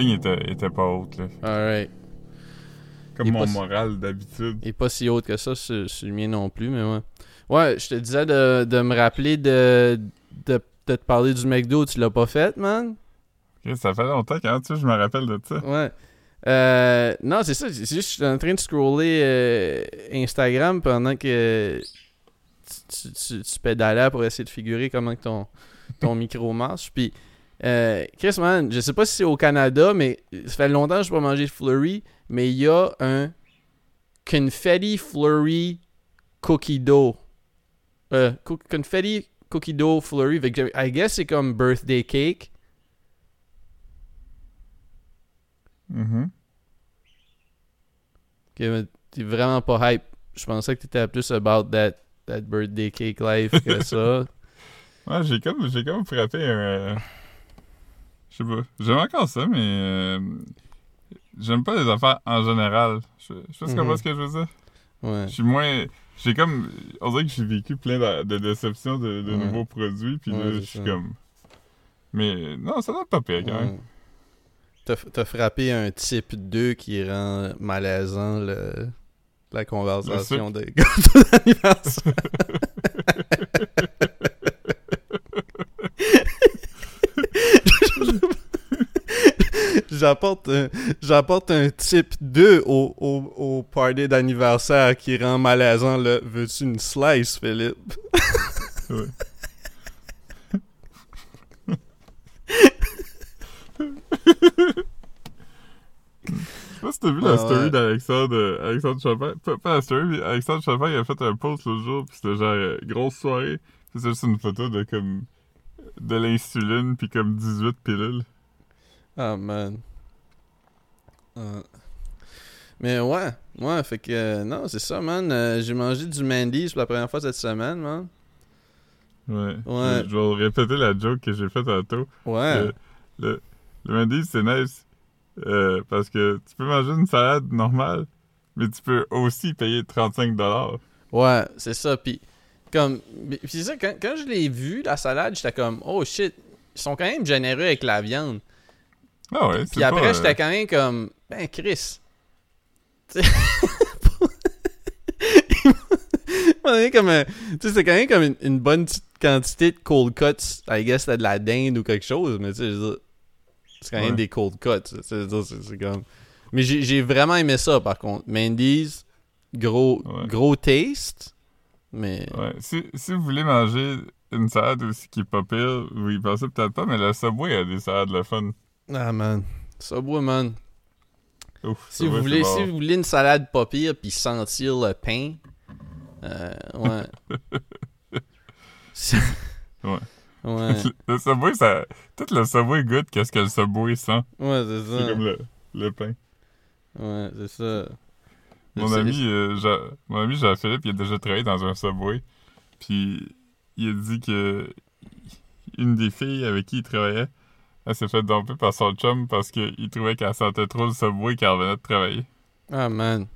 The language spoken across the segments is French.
ligne était, était pas haute, là. Alright. Comme Il est mon si- moral d'habitude. Et pas si haute que ça sur le mien non plus, mais ouais. Ouais, je te disais de, de me rappeler de, de, de te parler du McDo, tu l'as pas fait, man? Ça fait longtemps quand tu je me rappelle de ça. Ouais. Euh, non, c'est ça. C'est juste je suis en train de scroller euh, Instagram pendant que tu- tu pédalais pour essayer de figurer comment que ton, ton micro marche. Puis, euh, Chris, man, je sais pas si c'est au Canada, mais ça fait longtemps que je n'ai pas mangé de flurry, mais il y a un confetti flurry cookie dough. Euh, co- confetti cookie dough flurry. I guess c'est comme birthday cake. Mhm. Ok, mais t'es vraiment pas hype. Je pensais que t'étais plus about that, that birthday cake life que ça. Ouais, j'ai comme, j'ai comme frappé un. Je sais pas. J'aime encore ça, mais. euh, J'aime pas les affaires en général. Je, sais pas Mhm. ce que je veux dire. Ouais. Je suis moins. J'ai comme. On dirait que j'ai vécu plein de, de déceptions de, de Ouais. nouveaux produits, puis Ouais, là, je suis comme. Mais non, ça doit pas pire quand même. T'as frappé un type 2 qui rend malaisant le, la conversation de gâteau d'anniversaire. J'apporte un, j'apporte un type 2 au, au, au party d'anniversaire qui rend malaisant le Veux-tu une slice, Philippe? Ouais. Je sais pas si t'as vu la Ouais, story ouais. d'Alexandre euh, Alexandre Chopin. Pas, pas la story, mais Alexandre Chopin il a fait un post l'autre jour, puis c'était genre euh, grosse soirée. C'est juste une photo de comme de l'insuline, puis comme 18 pilules. Ah, man. Mais ouais, ouais, fait que euh, non, c'est ça, man. Euh, J'ai mangé du Mandy's pour la première fois cette semaine, man. Ouais. Ouais. Je, vais répéter la joke que j'ai faite tantôt. Ouais. Le, le, le Mendy's, c'est nice. euh, parce que tu peux manger une salade normale, mais tu peux aussi payer 35$. Ouais, c'est ça. Puis, comme, puis c'est ça, quand, quand je l'ai vu, la salade, j'étais comme, oh shit, ils sont quand même généreux avec la viande. Ah ouais, Puis après, pas, j'étais euh, quand même comme, ben, Chris. Comme un- Tu sais, c'est quand même comme une, une bonne petite quantité de cold cuts. I guess c'était de la dinde ou quelque chose, mais tu sais, c'est quand même Ouais. des cold cuts. C'est comme. Mais j'ai vraiment aimé ça, par contre. Mandy's, gros, Ouais. gros taste. Mais. Ouais. Si, si vous voulez manger une salade aussi qui est pas pire, vous y pensez peut-être pas, mais le Subway a des salades le fun. Ah, man. Subway, man. Ouf, Si vous, Subway, voulez, c'est si vous voulez une salade pas pire puis sentir le pain, euh, ouais. C'est- Ouais. Ouais, Le Subway, ça... Tout le Subway goûte qu'est-ce que le Subway sent. ouais, c'est C'est ça. comme le, le pain. Ouais, c'est ça. Mon C'est- ami, euh, Ja- mon ami Jean-Philippe, il a déjà travaillé dans un Subway. Puis il a dit que une des filles avec qui il travaillait, elle s'est fait domper par son chum parce qu'il trouvait qu'elle sentait trop le Subway quand elle venait de travailler. Ah, man.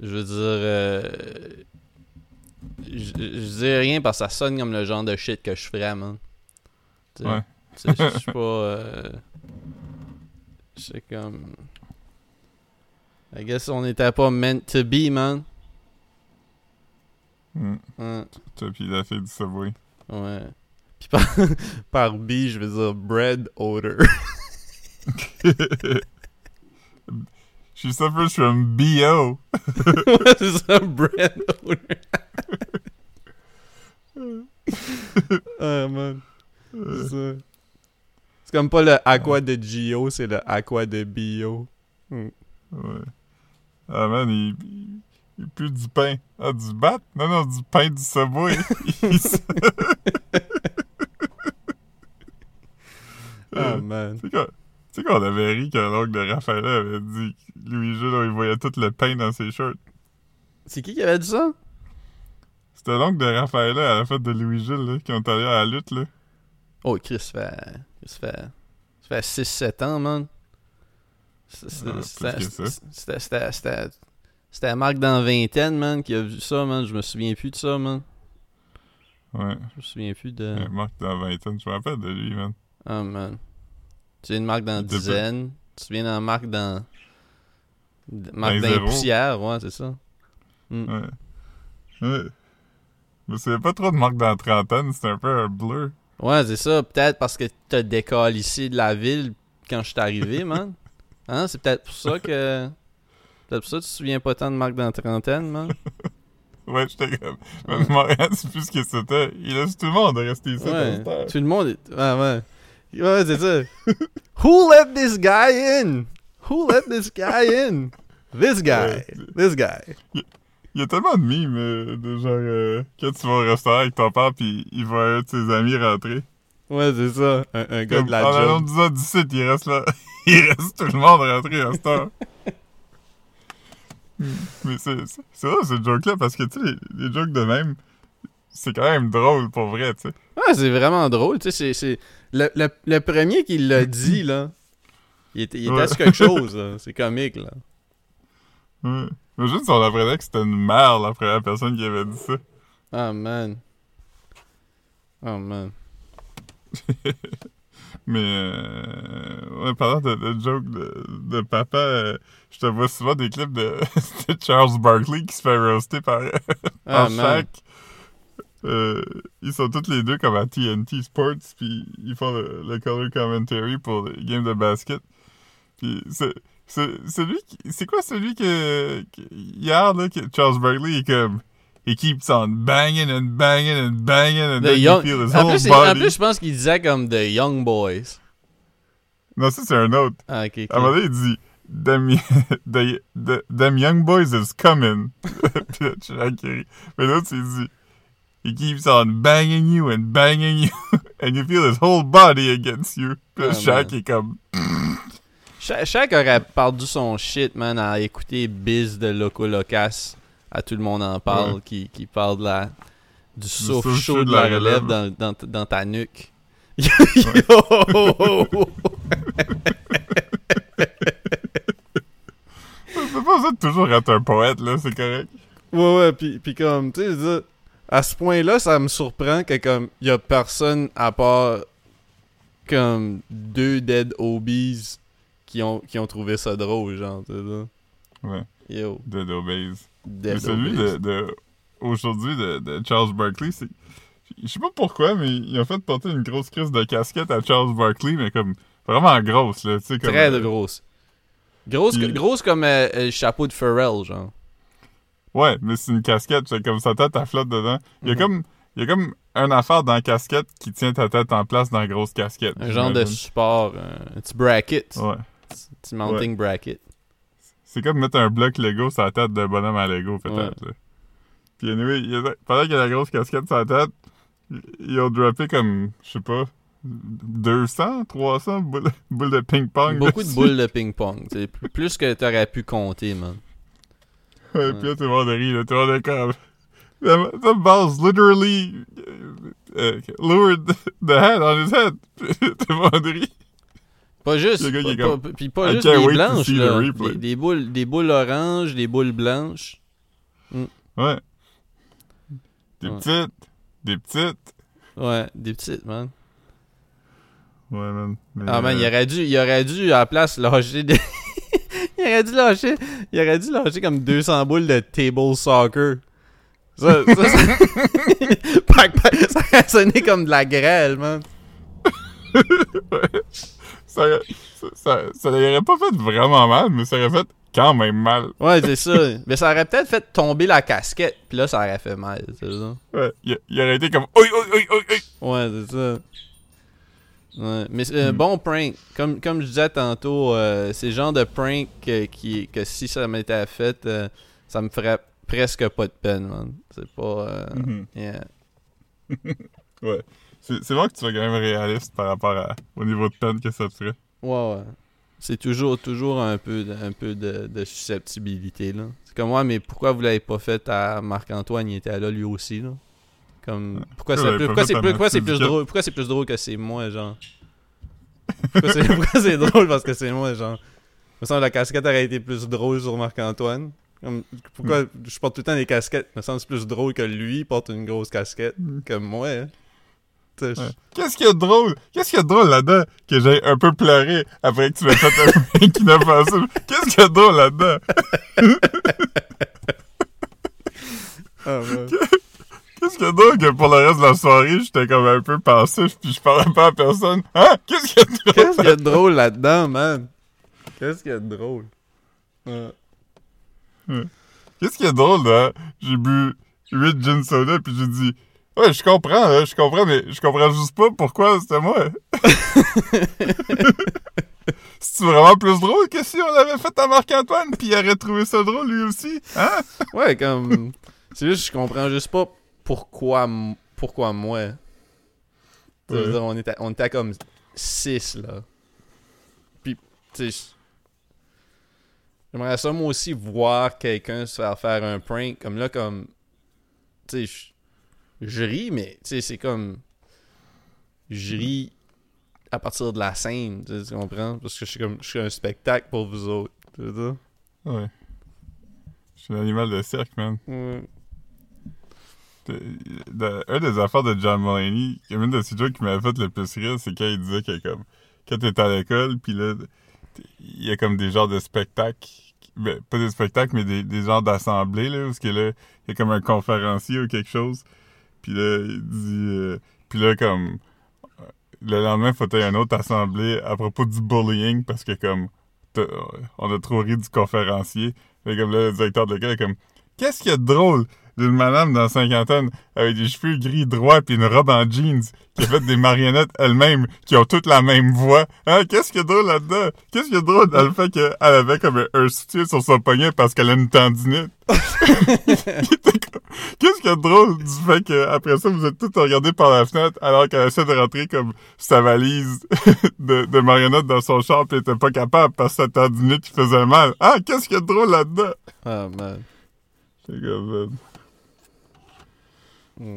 Je veux dire... euh, Je je dis rien parce que ça sonne comme le genre de shit que je ferais, man. Tu sais, Ouais. Je suis pas... euh, C'est comme... I guess on n'était pas meant to be, man. Mm. Ouais. Toi, puis la fille du Subway. Ouais. Puis par, par B, je veux dire bread odor. She suffers from BO. ouais, c'est ça, bread odor. ah, man. C'est ça. C'est comme pas le aqua de Gio, c'est le aqua de Bio. Ouais. Ah man, il, il, il pue du pain. Ah, du bat? Non, non, du pain du Subway. Il Euh, man. Tu sais qu'on- tu sais qu'on avait ri quand l'oncle de Raphaël avait dit que Louis-Jules, il voyait tout le pain dans ses shirts. C'est qui qui avait dit ça? C'était l'oncle de Raphaël à la fête de Louis-Jules, là, qui ont allé à la lutte, là. Oh, Chris, ça fait. Fait. Fait 6-7 ans, man. C'est- c'est- Ah, C'était. Marc dans la vingtaine, man, qui a vu ça, man. Je me souviens plus de ça, man. Ouais. Je me souviens plus de. Marc dans la vingtaine, je me rappelle de lui, man. Ah, man. Tu viens de marque dans dizaine. Tu viens dans marque dans. Marque Dans dans poussière, ouais, c'est ça. Ouais. Ouais. Mais c'est pas trop de marque dans la trentaine, c'est un peu un bleu. Ouais, c'est ça. Peut-être parce que t'as décalé ici de la ville quand je suis arrivé, man. Hein? C'est peut-être pour ça que. Peut-être pour ça que tu te souviens pas tant de marque dans la trentaine, man. Ouais, j'étais comme. Demandais c'est plus ce que c'était. Il laisse tout le monde de rester ici. Ouais. Tout le monde est. Ouais, ouais. Ouais, c'est ça. Who let this guy in? Who let this guy in? This guy. This guy. Il y a tellement de mimes euh, de genre euh, quand tu vas au restaurant avec ton père puis il voit un de ses amis rentrer. Ouais, c'est ça. Un, un gars Comme, de la en job. disant d'ici, il reste là. il reste tout le monde rentré à cette heure. Mais c'est c'est- c'est vrai, ce joke-là, parce que tu sais, les, les jokes de même, c'est quand même drôle pour vrai, tu sais. Ouais, c'est vraiment drôle. Tu sais, c'est- c'est. Le, le, le premier qui l'a dit, là. Il était, il était Ouais. quelque chose, là. C'est comique, là. Ouais. Imagine si on apprenait que c'était une mère, la première personne qui avait dit ça. Oh, man. Oh, man. Mais, euh, ouais, parlant de, de jokes de, de papa, euh, je te vois souvent des clips de, de Charles Barkley qui se fait roaster par, Ah, par. Shaq. Euh, ils sont tous les deux comme à TNT Sports, puis ils font le, le color commentary pour les games de basket. Puis c'est celui qui c'est quoi celui que, que- hier là que Charles Barkley est comme he keeps on banging and banging and banging and The then young- you feel his En whole plus, c'est- en body. plus, je pense qu'il disait comme The Young Boys. Non, ça c'est un autre. Ah, ok. À un moment donné, il dit them, the, the, them young boys is coming. Puis là, rit. Mais l'autre, il dit He keeps on banging you and banging you, and you feel his whole body against you. Puis là, Ah, Shaq est comme Cha- Chaque aurait perdu son shit, man, à écouter Biz de Loco Locas. À tout le monde en parle, Ouais. qui, qui parle de la, du souffle chaud de la relève dans, dans, dans ta nuque. Yo! C'est pas ça de toujours être un poète, là, c'est correct. Ouais, ouais, pis, pis comme, tu sais, à ce point-là, ça me surprend que, comme, y a personne à part, comme, deux dead obies qui ont, qui ont trouvé ça drôle, genre, tu. Ouais, Yo, Dead. Mais dead celui obies. de, de aujourd'hui de, de Charles Barkley, c'est. Je sais pas pourquoi, mais ils ont fait porter une grosse crise de casquette à Charles Barkley, mais comme vraiment grosse, là, tu sais, comme. Très euh, grosse. Grosse, Puis- grosse comme euh, euh, le chapeau de Pharrell, genre. Ouais, mais c'est une casquette, c'est comme sa tête, elle flotte dedans. Il y a Mhm. comme. Il y a comme un affaire dans la casquette qui tient ta tête en place dans la grosse casquette. Un genre de support, un petit bracket. Ouais. Un petit mounting bracket. C'est comme mettre un bloc Lego sur la tête d'un bonhomme à Lego, peut-être. Puis anyway, il a- pendant qu'il y a la grosse casquette sur la tête, ils ont droppé comme, je sais pas, 200, 300 boules, boules de ping-pong. Beaucoup de boules de ping-pong. Plus que t'aurais pu compter, man. Ouais, Puis là, tout le monde rit, là, tout le monde est comme... The, the ball's literally uh, lured the head on his head. tout le monde rit. Pas juste, Le gars, pas, comme, pas- puis pas I juste des blanches, là. Des, des boules, des boules oranges, des boules blanches. Ouais. Des Ouais. petites, des petites. Ouais, des petites, man. Ouais, man. Mais, Ah, man, euh, il aurait dû, il aurait dû, à la place, lâcher des... il aurait dû lâcher, il aurait dû lâcher comme 200 boules de table soccer. Ça, ça, ça... Ça aurait sonné comme de la grêle, man. ça, ça, ça, pas fait vraiment mal, mais ça aurait fait quand même mal. Ouais, c'est ça. Mais ça aurait peut-être fait tomber la casquette, puis là, ça aurait fait mal, c'est ça. Ouais. Il, aurait été comme oi, oi, oi, oi. Ouais, c'est ça. Ouais, mais c'est un Hmm. bon prank. Comme, comme je disais tantôt, euh, c'est le genre de prank que, qui, que si ça m'était fait, euh, ça me ferait presque pas de peine, man. C'est pas... euh, Mhm. yeah. Ouais. C'est c'est vrai que tu sois quand même réaliste par rapport à, au niveau de peine que ça te ferait. Ouais, ouais. C'est toujours, toujours un peu, de, un peu de, de susceptibilité, là. C'est comme, ouais, mais pourquoi vous l'avez pas fait à Marc-Antoine? Il était là lui aussi, là. Comme, pourquoi Vous c'est plus, plus, plus Duquette? drôle, pourquoi c'est plus drôle que c'est moi, genre? Pourquoi c'est, drôle parce que c'est moi, genre? Me semble que la casquette aurait été plus drôle sur Marc-Antoine. Comme, pourquoi je porte tout le temps des casquettes? Me semble c'est plus drôle que lui porte une grosse casquette que moi, hein. Tu sais, Ouais. Qu'est-ce qu'il y a de drôle? Qu'est-ce qu'il y a de drôle là-dedans que j'ai un peu pleuré après que tu m'aies fait un pas ça? Qu'est-ce qu'il y a de drôle là-dedans? Ouais. Qu'est-ce qu'il y a de drôle que pour le reste de la soirée, j'étais comme un peu pensif puis je parlais pas à personne? Hein? Qu'est-ce qu'il y a de drôle? Qu'est-ce qu'il y a de drôle là-dedans, man? Qu'est-ce qu'il y a de drôle? Ouais. Qu'est-ce qu'il y a de drôle, là? J'ai bu 8 gin soda puis j'ai dit Ouais, je comprends, là, je comprends, mais je comprends juste pas pourquoi c'était moi. C'est vraiment plus drôle que si on avait fait à Marc-Antoine puis il aurait trouvé ça drôle lui aussi? Hein? Ouais, comme. C'est juste, je comprends juste pas pourquoi, pourquoi moi? Dire, on était, on était à comme 6 là. Puis, tu sais. J'aimerais ça moi aussi voir quelqu'un se faire faire un prank. Comme là, comme. Tu sais, je- ris, mais tu sais, c'est comme. Je ris à partir de la scène, tu sais, comprends? Parce que je suis comme. Je suis un spectacle pour vous autres. Tu dire? Ouais. Je suis un animal de cirque, man. Ouais. De- un des affaires de John Mulaney, une de ses jokes qui m'avait fait le plus rire, c'est quand il disait que comme quand t'es à l'école, puis là, il y a comme des genres de spectacles, ben, pas des spectacles, mais des, genres d'assemblées, là, où que là, il y a comme un conférencier ou quelque chose, puis là, il dit, euh, puis là, comme, le lendemain, faut qu'il y ait une autre assemblée à propos du bullying, parce que comme, on a trop ri du conférencier, fait comme là, le directeur de l'école est comme, qu'est-ce qu'il y a de drôle? D'une madame dans la cinquantaine avec des cheveux gris droits puis une robe en jeans qui a fait des marionnettes elle-même qui ont toutes la même voix. Hein? Qu'est-ce qu'il y a drôle là-dedans? Qu'est-ce qu'il y a de drôle dans le fait qu'elle avait comme un, soutien sur son poignet parce qu'elle a une tendinite? Qu'est-ce qu'il y a drôle du fait qu'après ça, vous êtes tous regardés par la fenêtre alors qu'elle essaie de rentrer comme sa valise de, de marionnettes dans son char pis elle était pas capable parce que sa tendinite qui faisait mal. Ah, qu'est-ce qu'il y a drôle là-dedans? Ah, man. C'est comme, man. Mm.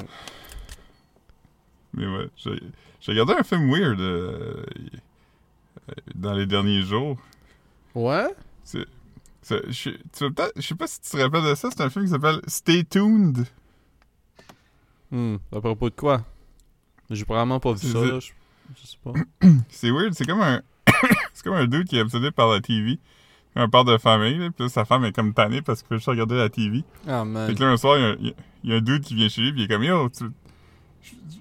Mais ouais, j'ai regardé un film weird euh, dans les derniers jours. Ouais? C'est, je, tu veux peut-être- je sais pas si tu te rappelles de ça, c'est un film qui s'appelle Stay Tuned. Hmm. À propos de quoi? J'ai probablement pas vu ça, ça. là. Je, je sais pas. C'est weird, c'est comme un c'est comme un dude qui est obsédé par la TV. Un père de famille, là, puis là, sa femme est comme tannée parce qu'il fait juste regarder la TV. Ah, man. Fait que là, un soir, il y a- y, un dude qui vient chez lui, puis il est comme, yo, tu-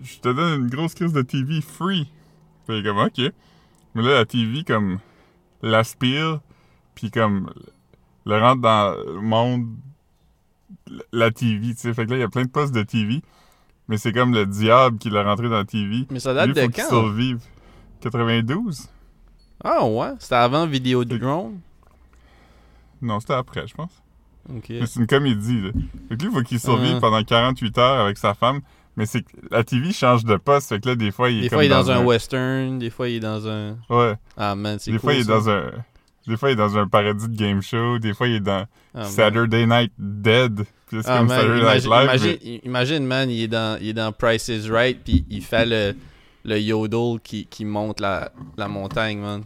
je, te donne une grosse crise de TV free. Puis il est comme, ok. Mais là, la TV, comme, l'aspire, puis comme, le rentre dans le monde, la TV, tu sais. Fait que là, il y a plein de postes de TV, mais c'est comme le diable qui l'a rentré dans la TV. Mais ça date Lui, de faut quand? survive. 92? Ah, ouais? C'était avant Vidéodrome? Non, c'était après, je pense. Mais c'est une comédie, là. Fait que lui, il faut qu'il survive Ah. pendant 48 heures avec sa femme. Mais c'est que la TV change de poste. Fait que là, des fois, il est Des comme fois, il est dans un western, des fois, il est dans un... Ouais. Ah, man, c'est Des cool, fois, il est ça. dans un... Des fois, il est dans un paradis de game show. Des fois, il est dans Ah, man. Saturday Night Dead. Puis c'est Ah, comme man, Saturday Night imagine, Live. imagine, mais- i- imagine, man, il est dans, il est dans Price is Right, puis il fait le, le yodel qui, qui monte la, la montagne, man.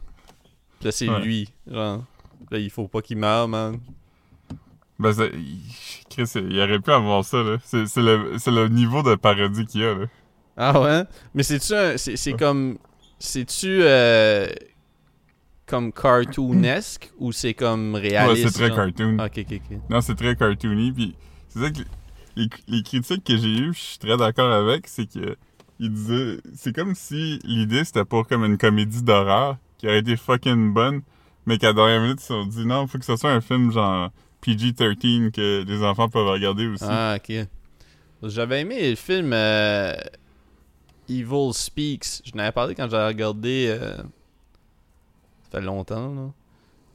Puis là, c'est Ouais. lui, genre. Là, il faut pas qu'il meure, man. Ben, c'est- il- Chris, il aurait pu avoir ça, là. C'est c'est le, c'est le niveau de parodie qu'il y a, là. Ah ouais? Mais c'est-tu un- C'est c'est Ouais. comme... C'est-tu... euh, comme cartoonesque ou c'est comme Ouais, réaliste? c'est très genre? cartoon. Ah, Ok, ok, ok. Non, c'est très cartoony. Puis c'est ça que les, les critiques que j'ai eues, je suis très d'accord avec, c'est que c'est comme si l'idée c'était pour comme une comédie d'horreur qui aurait été fucking bonne, mais qu'à la dernière minute ils se sont dit non, faut que ce soit un film genre PG-13 que les enfants peuvent regarder aussi. Ah, ok. J'avais aimé le film euh, Evil Speaks. Je n'avais parlé quand j'avais regardé. euh, ça fait longtemps, là.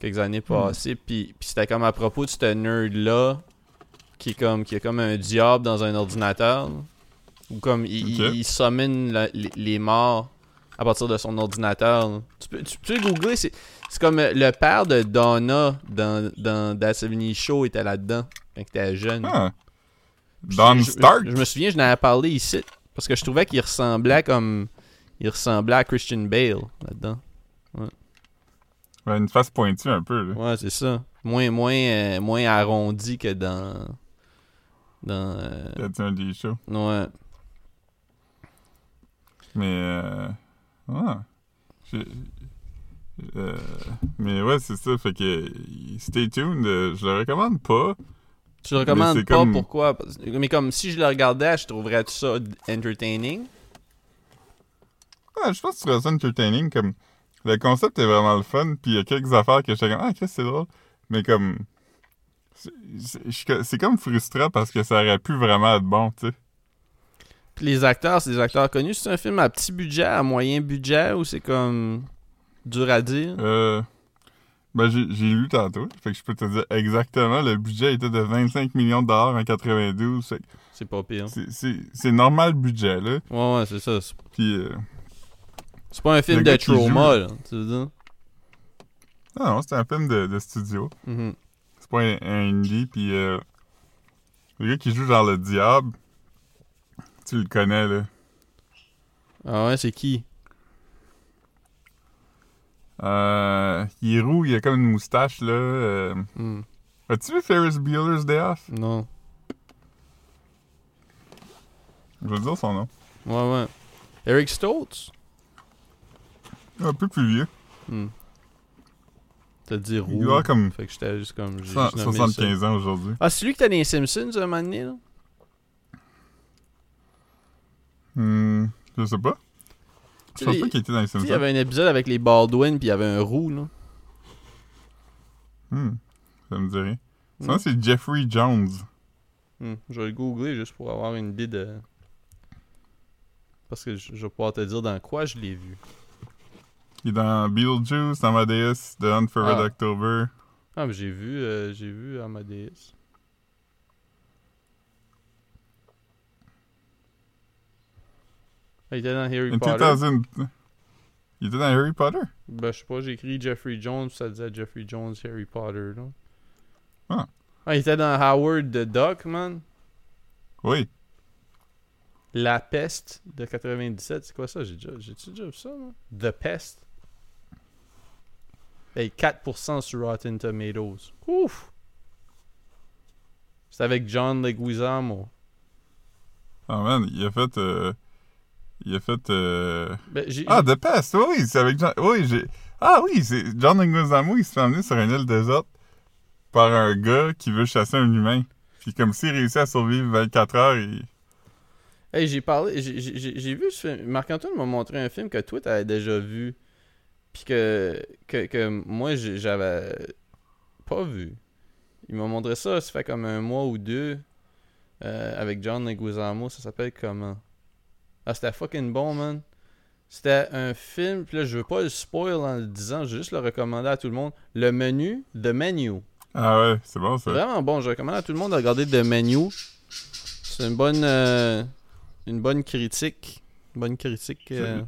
Quelques années passées. Puis, puis c'était comme à propos de ce nerd-là qui est comme qui a comme un diable dans un ordinateur. Ou comme il, Ok. il, il summon la- les, les morts à partir de son ordinateur. Tu peux, tu peux googler, c'est, c'est comme euh, le père de Donna dans, dans That 70 Show était là-dedans quand il était jeune. Ah. Don je- Stark? Je, me souviens, je n'avais parlé ici. Parce que je trouvais qu'il ressemblait comme. Il ressemblait à Christian Bale là-dedans. Ouais, une face pointue un peu, là. Ouais, c'est ça. Moins, moins, euh, moins arrondi que dans. Dans. euh, shows. ouais. Mais, euh, J'ai- euh, mais ouais, c'est ça. Fait que, stay tuned. euh, Je le recommande pas. Tu le recommandes pas, comme- pourquoi? Mais comme si je le regardais, je trouverais tout ça entertaining? Ouais, je pense que tu trouves ça entertaining. Comme, le concept est vraiment le fun. Puis il y a quelques affaires que j'étais comme, ah, Chris, c'est drôle? Mais comme, je- c'est comme frustrant parce que ça aurait pu vraiment être bon, tu sais. Puis les acteurs, c'est des acteurs connus. C'est un film à petit budget, à moyen budget, ou c'est comme dur à dire? Euh, ben, j'ai lu tantôt. Fait que je peux te dire exactement. Le budget était de 25 millions de dollars en 92. Fait que C'est pas pire. c'est- c'est c'est normal budget, là. Ouais, ouais, c'est ça. C'est- Puis, euh, C'est pas un film de trauma, là. Tu veux dire? ah non, c'était un film de, de studio. Mhm. C'est pas un, un indie. Puis, euh, le gars qui joue genre le diable, tu le connais, là? Ah ouais, c'est qui? Euh, il est roux, il a comme une moustache, là. euh. Hmm. As-tu vu Ferris Bueller's Day Off? Non. Je veux dire son nom. Ouais, ouais. Eric Stoltz? Un peu plus vieux. Hmm. T'as dit Il roux. doit avoir comme Fait que j'étais juste comme. j'ai cent- juste nommé ça. 75 ans aujourd'hui. Ah, c'est lui qui t'a des Simpsons un moment donné, là? Hmm, je sais pas. Je pense pas qu'il était dans les sais, il y Simpsons. avait un épisode avec les Baldwin, puis il y avait un roux, là. Hmm, ça me rien. Hmm. Sinon, c'est Jeffrey Jones. Hmm. Je vais le googler juste pour avoir une idée de. Parce que je, je vais pouvoir te dire dans quoi je l'ai vu. Il est dans Beetlejuice, Amadeus, The Hunt for Red Ah. October. Ah, mais j'ai vu, euh, j'ai vu Amadeus. Il était dans Harry In Potter. 2000. Il était dans Harry Potter? Ben, je sais pas, j'ai écrit Jeffrey Jones, ça disait Jeffrey Jones, Harry Potter, là. Ah. Ah, il était dans Howard the Duck, man. Oui. La Peste de 97, c'est quoi ça? J'ai déjà, j'ai-tu déjà vu ça, moi? The Pest. Hey, 4% sur Rotten Tomatoes. Ouf! C'est avec John Leguizamo. Ah man, il a fait. euh, il a fait. euh, Ben, Ah, The Pest, oui, c'est avec John. Oui, j'ai. Ah oui, c'est John Leguizamo, il se fait emmener sur une île déserte par un gars qui veut chasser un humain. Puis comme s'il réussit à survivre 24 heures, il. Hey, j'ai parlé, j'ai, vu ce film. Marc-Antoine m'a montré un film que toi t'avais déjà vu. Puis que, que, que moi j'avais pas vu. Il m'a montré ça, ça fait comme un mois ou deux. euh, avec John Leguizamo, ça s'appelle comment? Ah, c'était fucking bon, man. C'était un film, puis là je veux pas le spoil en le disant, je veux juste le recommander à tout le monde. Le menu, The Menu. Ah ouais, c'est bon C'est ça. vraiment bon. Je recommande à tout le monde de regarder The Menu. C'est une bonne, euh, une bonne critique. Une bonne critique. euh,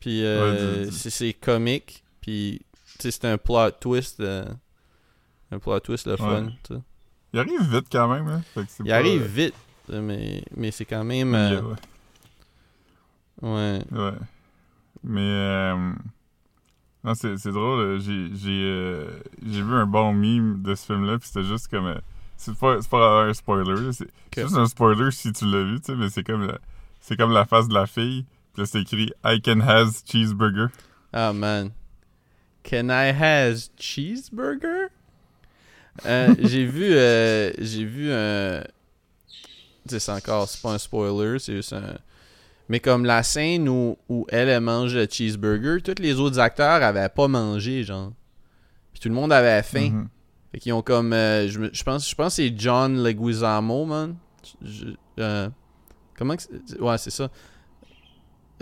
puis euh, Ouais, c'est comique. Puis c'est un plot twist. un plot twist le fun. Ouais. Il arrive vite quand même, hein. Fait que c'est Il pas- arrive vite. Mais, mais c'est quand même. Ouais. Ouais. Ouais. Mais euh, non, c'est c'est drôle. euh, J'ai j'ai euh, j'ai vu un bon meme de ce film-là, puis c'était juste comme. euh, c'est pas c'est pas un spoiler, c'est juste un spoiler si tu l'as vu, tu sais, mais c'est comme la, c'est comme la face de la fille. Puis là, c'est écrit I can has cheeseburger. Ah man. Can I has cheeseburger? Euh, j'ai vu j'ai vu un tu sais c'est encore c'est pas un spoiler, c'est juste un mais comme la scène où, où elle, elle mange le cheeseburger, tous les autres acteurs avaient pas mangé genre. Puis tout le monde avait faim. Mhm. Fait qu'ils ont comme euh, je, je pense je pense que c'est John Leguizamo man. Je- euh, comment que c'est- ouais, c'est ça.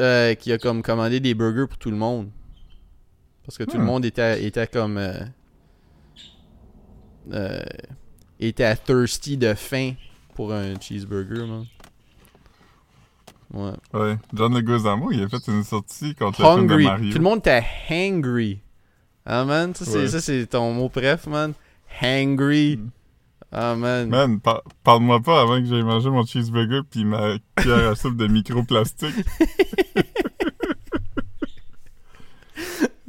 Euh, qui a comme commandé des burgers pour tout le monde. Parce que tout le Hmm. monde était était comme euh, était thirsty de faim pour un cheeseburger man. Ouais. Ouais. John Leguizamo, il a fait une sortie contre le film de Hungry. Mario. Tout le monde était hangry. Ah man, ça c'est Ouais. ton mot bref man. Hangry. Mm. Ah man. Man, par- parle-moi pas avant que j'aille manger mon cheeseburger puis ma cuillère à soupe de microplastique.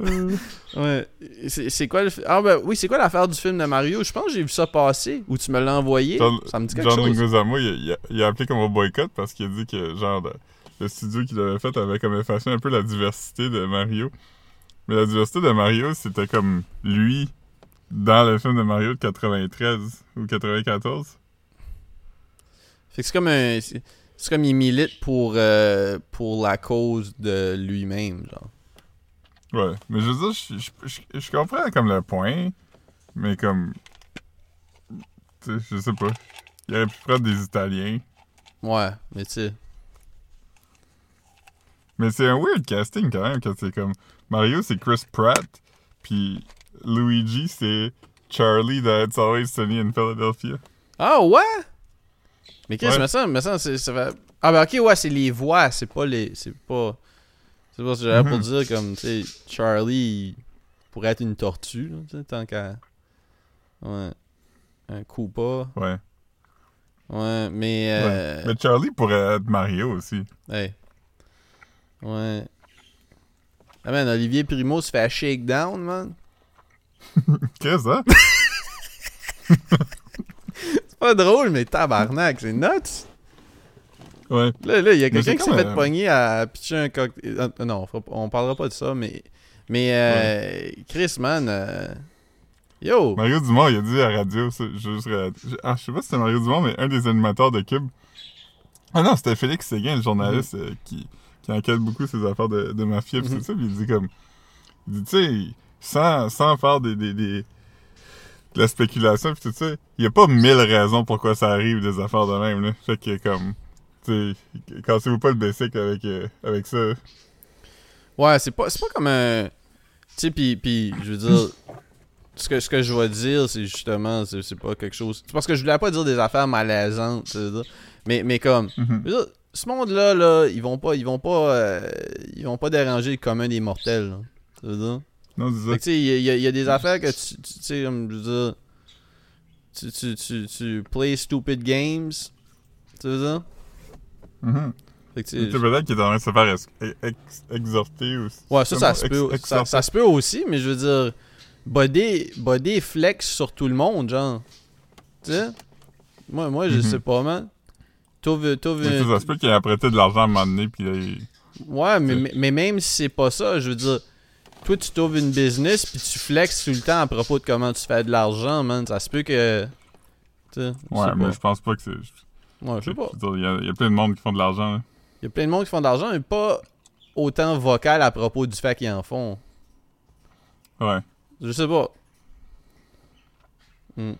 Ouais. C'est quoi le Ah ben oui, c'est quoi l'affaire du film de Mario? Je pense que j'ai vu ça passer ou tu me l'as envoyé. John, ça me dit quelque John chose. Leguizamo, il, a- il a, appelé comme un boycott parce qu'il a dit que, genre, le, studio qui l'avait fait avait comme effacé un peu la diversité de Mario. Mais la diversité de Mario, c'était comme lui dans le film de Mario de 93 ou 94. Fait que c'est comme un. C'est c'est comme il milite pour, euh, pour la cause de lui-même, genre. Ouais, mais je veux dire, je, je, je- je comprends comme le point, mais comme. Tu sais, je sais pas. Il aurait pu prendre des Italiens. Ouais, mais tu sais. Mais c'est un weird casting quand même, quand c'est comme. Mario, c'est Chris Pratt, puis Luigi, c'est Charlie de It's Always Sunny in Philadelphia. Ah ouais? Mais Chris, Ouais. me semble, me semble, c'est- ça. Ah ben ok, ouais, c'est les voix, c'est pas les. C'est pas. C'est pas ce que j'avais pour Mhm. dire, comme, tu sais, Charlie pourrait être une tortue, là, tu sais, tant qu'à. Ouais. Un Koopa. Ouais. Ouais, mais. Euh... Mais Charlie pourrait être Mario aussi. Hey. Ouais. Ah man, Olivier Primo se fait shakedown, man. Qu'est-ce que ça? C'est pas drôle, mais tabarnak, c'est nuts. Ouais. Là, là, il y a quelqu'un qui s'est fait euh, pogner à pitcher un cocktail. euh, non, on, parlera pas de ça, mais. Mais, euh, Chris, man. euh, Yo! Mario Dumont, il a dit à la radio, je- ah, je sais pas si c'était Mario Dumont, mais un des animateurs de Cube. Ah non, c'était Félix Séguin, le journaliste euh, qui, qui enquête beaucoup ces affaires de, de mafia pis tout ça, pis il dit comme, il dit, tu sais, sans, sans faire des, des, des- de la spéculation pis tout ça, il y a pas mille raisons pourquoi ça arrive des affaires de même, là. Fait que comme, cassez-vous pas le basic avec, euh, avec ça. Ouais, c'est pas, c'est pas comme un. Tu sais, pis, pis, je veux dire. Ce que, ce que je vais dire, c'est justement, c'est pas quelque chose. C'est parce que je voulais pas dire des affaires malaisantes, tu. Mais, mais comme, Mhm. je veux dire, ce monde-là, là, ils vont pas, ils vont pas, euh, ils vont pas déranger le commun des mortels, là. Tu veux dire. Non, c'est ça. tu sais, il y, a- y y des affaires que tu, tu tu sais, comme, je veux dire, tu, tu, tu, tu play stupid games, tu veux dire. Que tu C'est peut-être qu'il est en train de se faire ex- ex- exhorter aussi. Ouais, ça, ça se, peut, Ex- ça, se peut aussi, mais je veux dire, body, body flex sur tout le monde, genre. Tu sais? Moi, moi je Mhm. sais pas, man. Tu sais, ça se peut qu'il ait prêté de l'argent à un moment donné, puis là, il... Ouais, mais, mais, mais même si c'est pas ça, je veux dire, toi, tu t'ouvres une business, puis tu flexes tout le temps à propos de comment tu fais de l'argent, man. Ça se peut que. Ouais, mais je pense pas que c'est... Ouais, je sais pas. Il y, a, il y a plein de monde qui font de l'argent. Il y a plein de monde qui font de l'argent, mais pas autant vocal à propos du fait qu'ils en font. Ouais. Je sais pas. Hmm.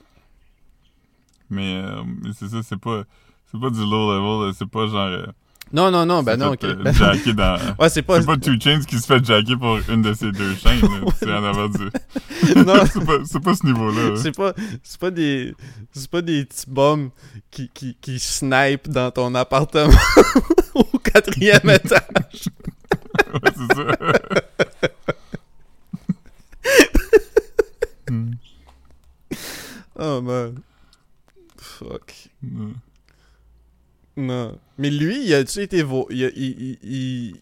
Mais, euh, mais c'est ça, c'est pas... C'est pas du low level, c'est pas genre... euh, Non, non, non, ben s'est non, ok. euh, jacker dans... ouais, c'est pas. C'est pas Two Chains qui se fait jacker pour une de ses deux chaînes. C'est en avant du... Non. c'est pas, c'est pas ce niveau-là. là. C'est pas, c'est pas des, c'est pas des petits bums qui, qui, qui snipe dans ton appartement au quatrième étage. Ouais, c'est ça. Hmm. Oh man. Fuck. Hmm. Non. Mais lui, il a-tu été vo... il, a, il, il, il,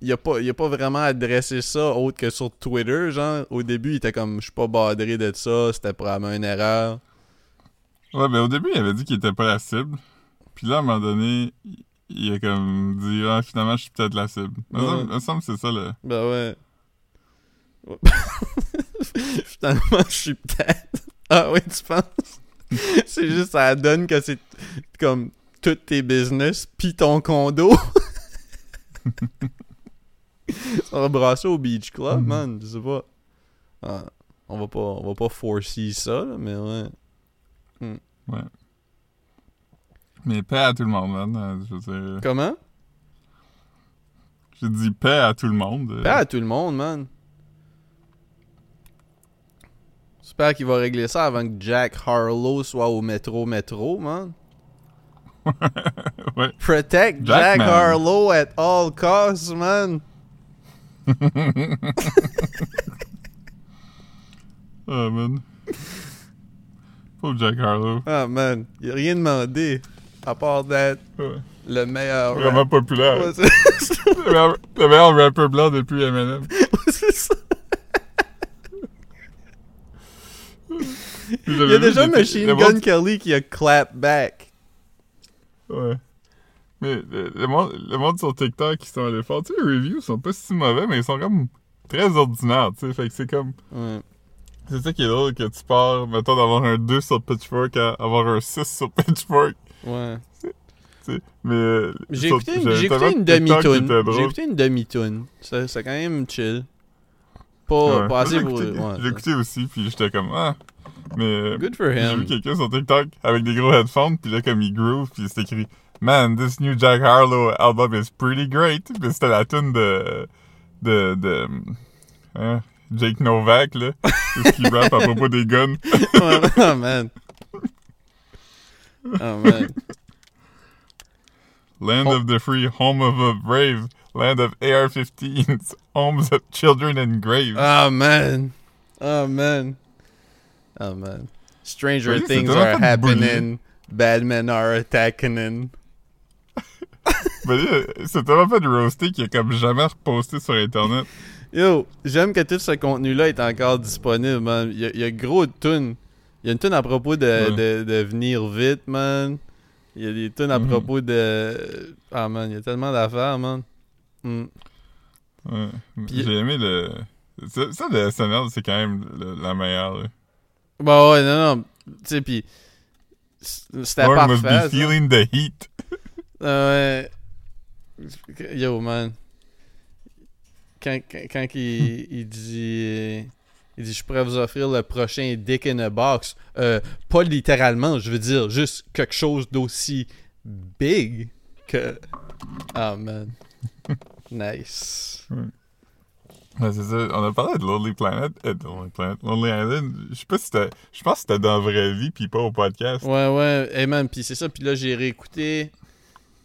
il a pas, il a pas vraiment adressé ça autre que sur Twitter, genre? Au début, il était comme, je suis pas badré de ça, c'était probablement une erreur. Ouais, ben au début, il avait dit qu'il était pas la cible. Puis là, à un moment donné, il- a comme dit « Ah, finalement, je suis peut-être la cible. » Il me Ouais. semble- il me semble que c'est ça, le... Ben ouais. Ouais. Finalement, je suis peut-être. Ah oui, tu penses? c'est juste, ça donne que c'est comme tous tes business, pis ton condo. On va brasser au Beach Club, Mhm. man. Je sais pas. Ah, on va pas, on va pas forcer ça, là, mais ouais. Mais paix à tout le monde, man. Euh, Je veux dire... Comment? J'ai dit paix à tout le monde. euh. Paix à tout le monde, man. J'espère qu'il va régler ça avant que Jack Harlow soit au métro métro, man. Ouais. Protect Jack. Harlow at all costs, man. Oh, man. Pauvre Jack Harlow. Ah, man. Il a rien demandé. À part d'être Ouais. le meilleur. Vraiment rap- populaire. Ouais, le, meilleur, le meilleur rapper blanc depuis Eminem. c'est ça. Puis Il y a déjà Machine Gun Kelly qui a clap back. Ouais. Mais le, le monde, le monde sur TikTok qui sont allés faire, tu sais, les reviews sont pas si mauvais, mais ils sont comme très ordinaires, tu sais. Fait que c'est comme. Ouais. C'est ça qui est drôle que tu pars, mettons, d'avoir un 2 sur Pitchfork à avoir un 6 sur Pitchfork. Ouais. Tu sais. Mais. euh, J'ai écouté une, j'avais j'ai écouté une demi-tune. J'ai écouté une demi-tune. C'est c'est quand même chill. Pas, Ouais. pas assez j'ai pour. ouais, j'ai écouté aussi, puis j'étais comme, ah. Mais. Good for J'ai vu him. quelqu'un sur TikTok avec des gros headphones, puis là, comme il groove, puis c'est écrit Man, this new Jack Harlow album is pretty great. Puis c'était la tune de. de. de. hein, Jake Novak, là. Ce qu'il rappe à propos des guns. oh man. Oh man. Land Oh. of the free, home of the brave, land of AR-15s, homes of children and graves. Oh man. Oh man. Oh man. Stranger things are de happening. Bad men are attacking. Mais là, c'est tellement fait de roasté qu'il a comme jamais reposté sur Internet. Yo, j'aime que tout ce contenu-là est encore disponible, man. Il y a, il y a gros de tunes. Il y a une tune à propos de, Ouais. de, de venir vite, man. Il y a des tunes à Mhm. propos de... Ah, man, il y a tellement d'affaires, man. Mm. Ouais. J'ai aimé le. Ça, ça, le SNL, c'est quand même le- la meilleure. là. Bah ouais, non, non. Tu sais, pis... C'était parfait, must be feeling the heat. Ah ouais. Yo, man. Quand, quand, quand il, il dit... Il dit, je pourrais vous offrir le prochain Dick in a Box. Euh, pas littéralement, je veux dire, juste quelque chose d'aussi big que... Ah, man. Nice. Ouais, c'est ça. On a parlé de Lonely Planet. euh, Lonely Planet. Lonely Island. Je sais pas si c'était. Je pense que c'était dans la vraie vie puis pas au podcast. Ouais, ouais. Hey, man, pis c'est ça. Puis là, j'ai réécouté...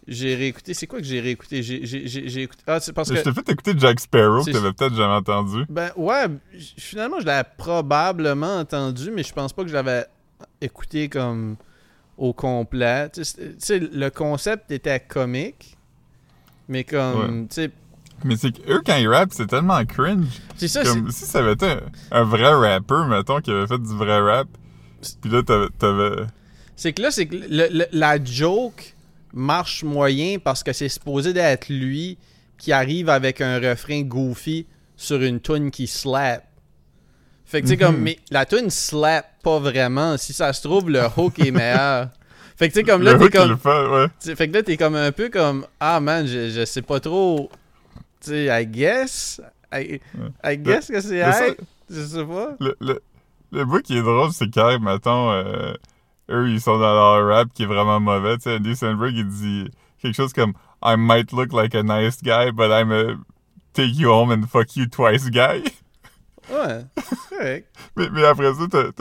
J'ai réécouté... C'est quoi que j'ai réécouté? J'ai écouté... Ah, c'est parce Je que... t'ai fait écouter Jack Sparrow que t'avais peut-être jamais entendu. Ben ouais, finalement je l'avais probablement entendu, mais je pense pas que je l'avais écouté comme au complet. Tu sais, le concept était comique, mais comme, tu sais, Mais c'est qu'eux, quand ils rappent, c'est tellement cringe. c'est ça, Comme si ça avait été un, un vrai rappeur, mettons, qui avait fait du vrai rap. Puis là, t'avais. c'est que là, c'est que le- le- la joke marche moyen parce que c'est supposé d'être lui qui arrive avec un refrain goofy sur une tune qui slap. Fait que tu sais, comme, Mhm. mais la tune slap pas vraiment. Si ça se trouve, le hook est meilleur. Fait que tu sais, comme là, t'es comme. le fait, ouais. T'sais, fait que là, t'es comme un peu comme Ah man, je, je sais pas trop. Tu sais, I guess. I, I guess que c'est hey. Je sais pas. Le, le, le bout qui est drôle, c'est quand, mettons, euh, eux, ils sont dans leur rap qui est vraiment mauvais. Tu sais, Andy Sandberg, il dit quelque chose comme I might look like a nice guy, but I'm a take you home and fuck you twice guy. Ouais, correct. mais, mais après ça, t'as.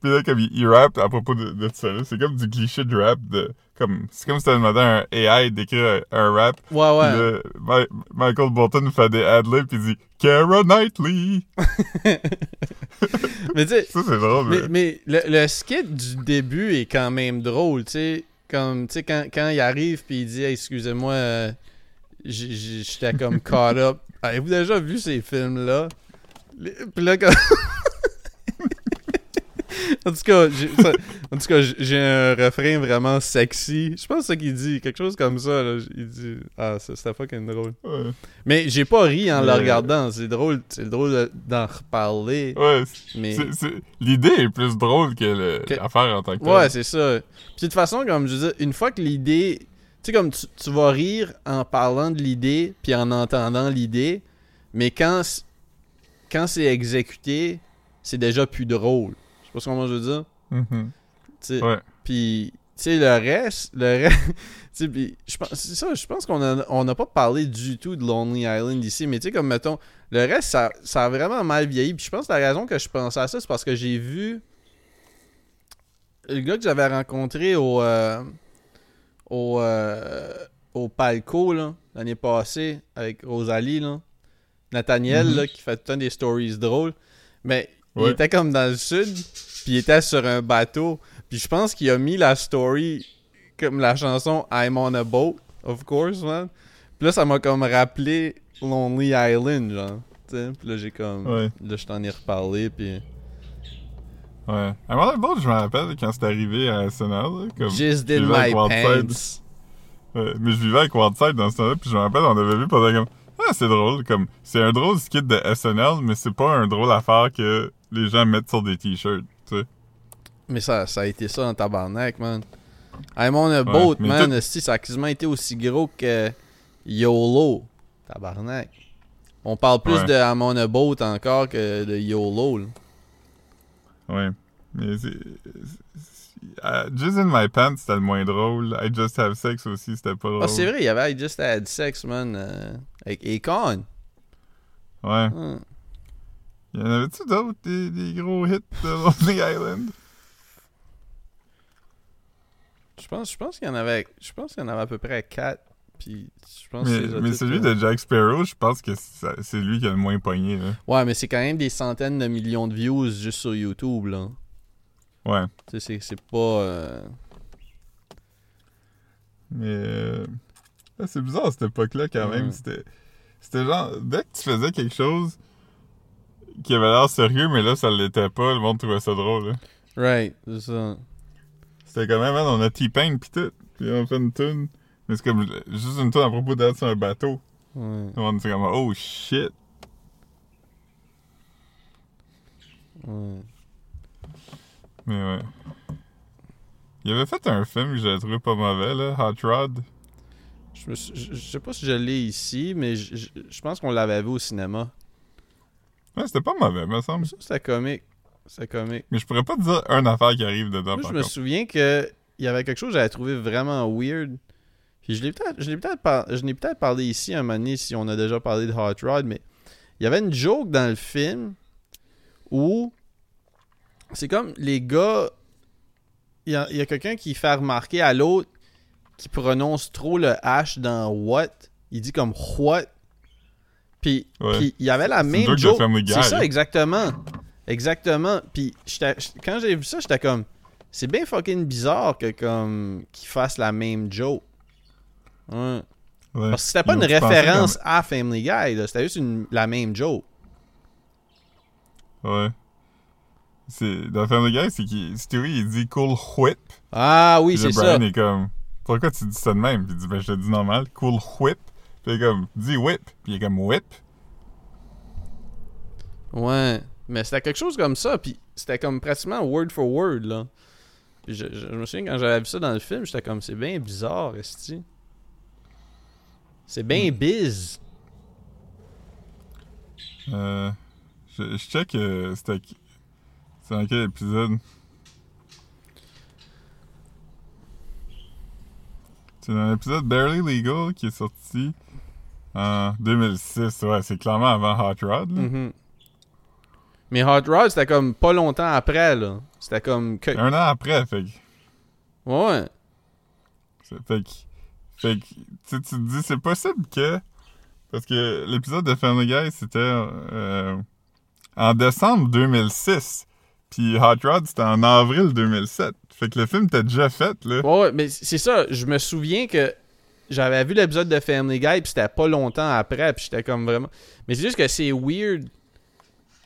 Puis là, comme il, il rappe à propos de, de ça, c'est comme du cliché de rap. De, comme, c'est comme si t'avais demandé à un AI d'écrire un, un rap. Ouais, ouais. Là, Ma- Michael Bolton fait des ad-libs puis il dit Kara Knightley. Mais tu sais, Ça, c'est drôle. mais, mais- mais le, le skit du début est quand même drôle, tu sais. Comme, tu sais, quand, quand il arrive puis il dit Hey, excusez-moi, euh, j'étais comme caught up. Avez-vous déjà vu ces films-là? Les- Puis là, quand. en tout cas, j'ai, ça- en tout cas, j'ai- j'ai un refrain vraiment sexy. Je pense que c'est ça qu'il dit, quelque chose comme ça. Là. Il dit Ah, c'était fucking drôle. Ouais, Mais j'ai pas ri en le regardant. C'est drôle, c'est drôle de- d'en reparler. ouais Mais. l'idée est plus drôle que l'affaire en tant que. Ouais, c'est ça. Puis de toute façon, comme je une fois que l'idée. Tu sais, comme tu, tu vas rire en parlant de l'idée, puis en entendant l'idée, mais quand, quand c'est exécuté, c'est déjà plus drôle. Je sais pas ce que je veux dire? Tu sais, Ouais. Puis, tu sais, le reste, le reste, tu sais, puis je pense, c'est ça, je pense qu'on a, on n'a pas parlé du tout de Lonely Island ici, mais tu sais, comme mettons, le reste, ça, ça a vraiment mal vieilli. Puis je pense que la raison que je pensais à ça, c'est parce que j'ai vu le gars que j'avais rencontré au, euh, au, euh, au Palco, l'année passée, avec Rosalie, là. Nathaniel, Mhm. là, qui fait tout le temps des stories drôles. Mais il était comme dans le sud, puis il était sur un bateau. Puis je pense qu'il a mis la story comme la chanson I'm on a boat, of course, man. Puis là, ça m'a comme rappelé Lonely Island, genre. tu sais. Puis là, j'ai comme. Ouais. Là, je t'en ai reparlé, puis. Ouais. À un moment donné, je me rappelle quand c'est arrivé à SNL. là, Comme, Just vu my pants. Ouais, mais je vivais avec Wildside dans ce temps-là, puis je me rappelle, on avait vu pendant comme. Ah, c'est drôle, comme. C'est un drôle skit de SNL, mais c'est pas un drôle affaire que les gens mettent sur des t-shirts, tu sais. Mais ça, ça a été ça en tabarnak, man. I'm on a boat, man. esti, ça a quasiment été aussi gros que YOLO. Tabarnak. On parle plus Ouais. de I'm on a boat encore que de YOLO. là. Ouais. Mais c'est. c'est- euh, Just in my pants, c'était le moins drôle. I just have sex aussi, c'était pas drôle. Ah, c'est vrai, il y avait I Just Had Sex, man. euh, avec Akon. Ouais. Hum. Y en avait-tu d'autres, des, des gros hits de Lonely Island? Je pense, je pense qu'il y en avait. Je pense qu'il y en avait à peu près 4. Puis je pense que Mais, déjà mais celui de Jack Sparrow, je pense que c'est lui qui a le moins pogné, là. Ouais, mais c'est quand même des centaines de millions de views juste sur YouTube, là. Ouais. Tu sais, c'est- pas. euh, Mais euh, c'est bizarre cette époque-là quand même. C'était, c'était genre, dès que tu faisais quelque chose qui avait l'air sérieux, mais là ça l'était pas, le monde trouvait ça drôle. là. Right, c'est ça. C'était quand même, man, on a T-Pain pis tout. Puis on fait une tune. Mais c'est comme juste une tune à propos d'être sur un bateau. Ouais, Le monde était comme, oh shit. ouais. Mais ouais. Il avait fait un film que j'avais trouvé pas mauvais, là, Hot Rod. Je, me suis- je- je sais pas si je l'ai ici, mais je, pense qu'on l'avait vu au cinéma. Ouais, c'était pas mauvais, me semble. Ça, c'était comique. C'était comique. Mais je pourrais pas te dire une affaire qui arrive dedans, Moi, je me contre. souviens que il y avait quelque chose que j'avais trouvé vraiment weird. Puis je l'ai peut-être je l'ai peut-être par- je n'ai peut-être parlé ici un moment donné si on a déjà parlé de Hot Rod, mais il y avait une joke dans le film où c'est comme les gars il y a, il y a quelqu'un qui fait remarquer à l'autre qui prononce trop le H dans what. Il dit comme what. Puis Ouais. il y avait la même joke C'est ça exactement. Exactement. Puis quand j'ai vu ça, j'étais comme c'est bien fucking bizarre que comme qu'ils fassent la même joke. Ouais. Ouais. Parce que c'était pas une référence à Family Guy, c'était juste une- la même joke. Ouais. C'est, dans Family Guy, c'est qu'il, Stewie, il dit cool whip. Ah oui, c'est Brian ça. est comme, pourquoi tu dis ça de même? Puis il dit, ben, je te dis normal, cool whip. Puis il est comme, dis whip. Puis il est comme, whip. Ouais. Mais c'était quelque chose comme ça, puis c'était comme pratiquement word for word, là. Puis je, je- je me souviens quand j'avais vu ça dans le film, j'étais comme c'est bien bizarre, esti. C'est bien biz. Euh, je, je check, euh, c'était, c'est dans quel épisode? C'est dans l'épisode Barely Legal qui est sorti en 2006. Ouais, c'est clairement avant Hot Rod, là. Mhm. Mais Hot Rod, c'était comme pas longtemps après, là. C'était comme que... Un an après, fait que... Ouais. Fait que, fait que tu sais, tu te dis, c'est possible que. Parce que l'épisode de Family Guy, c'était euh, en décembre 2006. Puis Hot Rod, c'était en avril 2007. Fait que le film était déjà fait, là. Ouais, mais c'est ça. Je me souviens que j'avais vu l'épisode de Family Guy, puis c'était pas longtemps après, puis j'étais comme vraiment. Mais c'est juste que c'est weird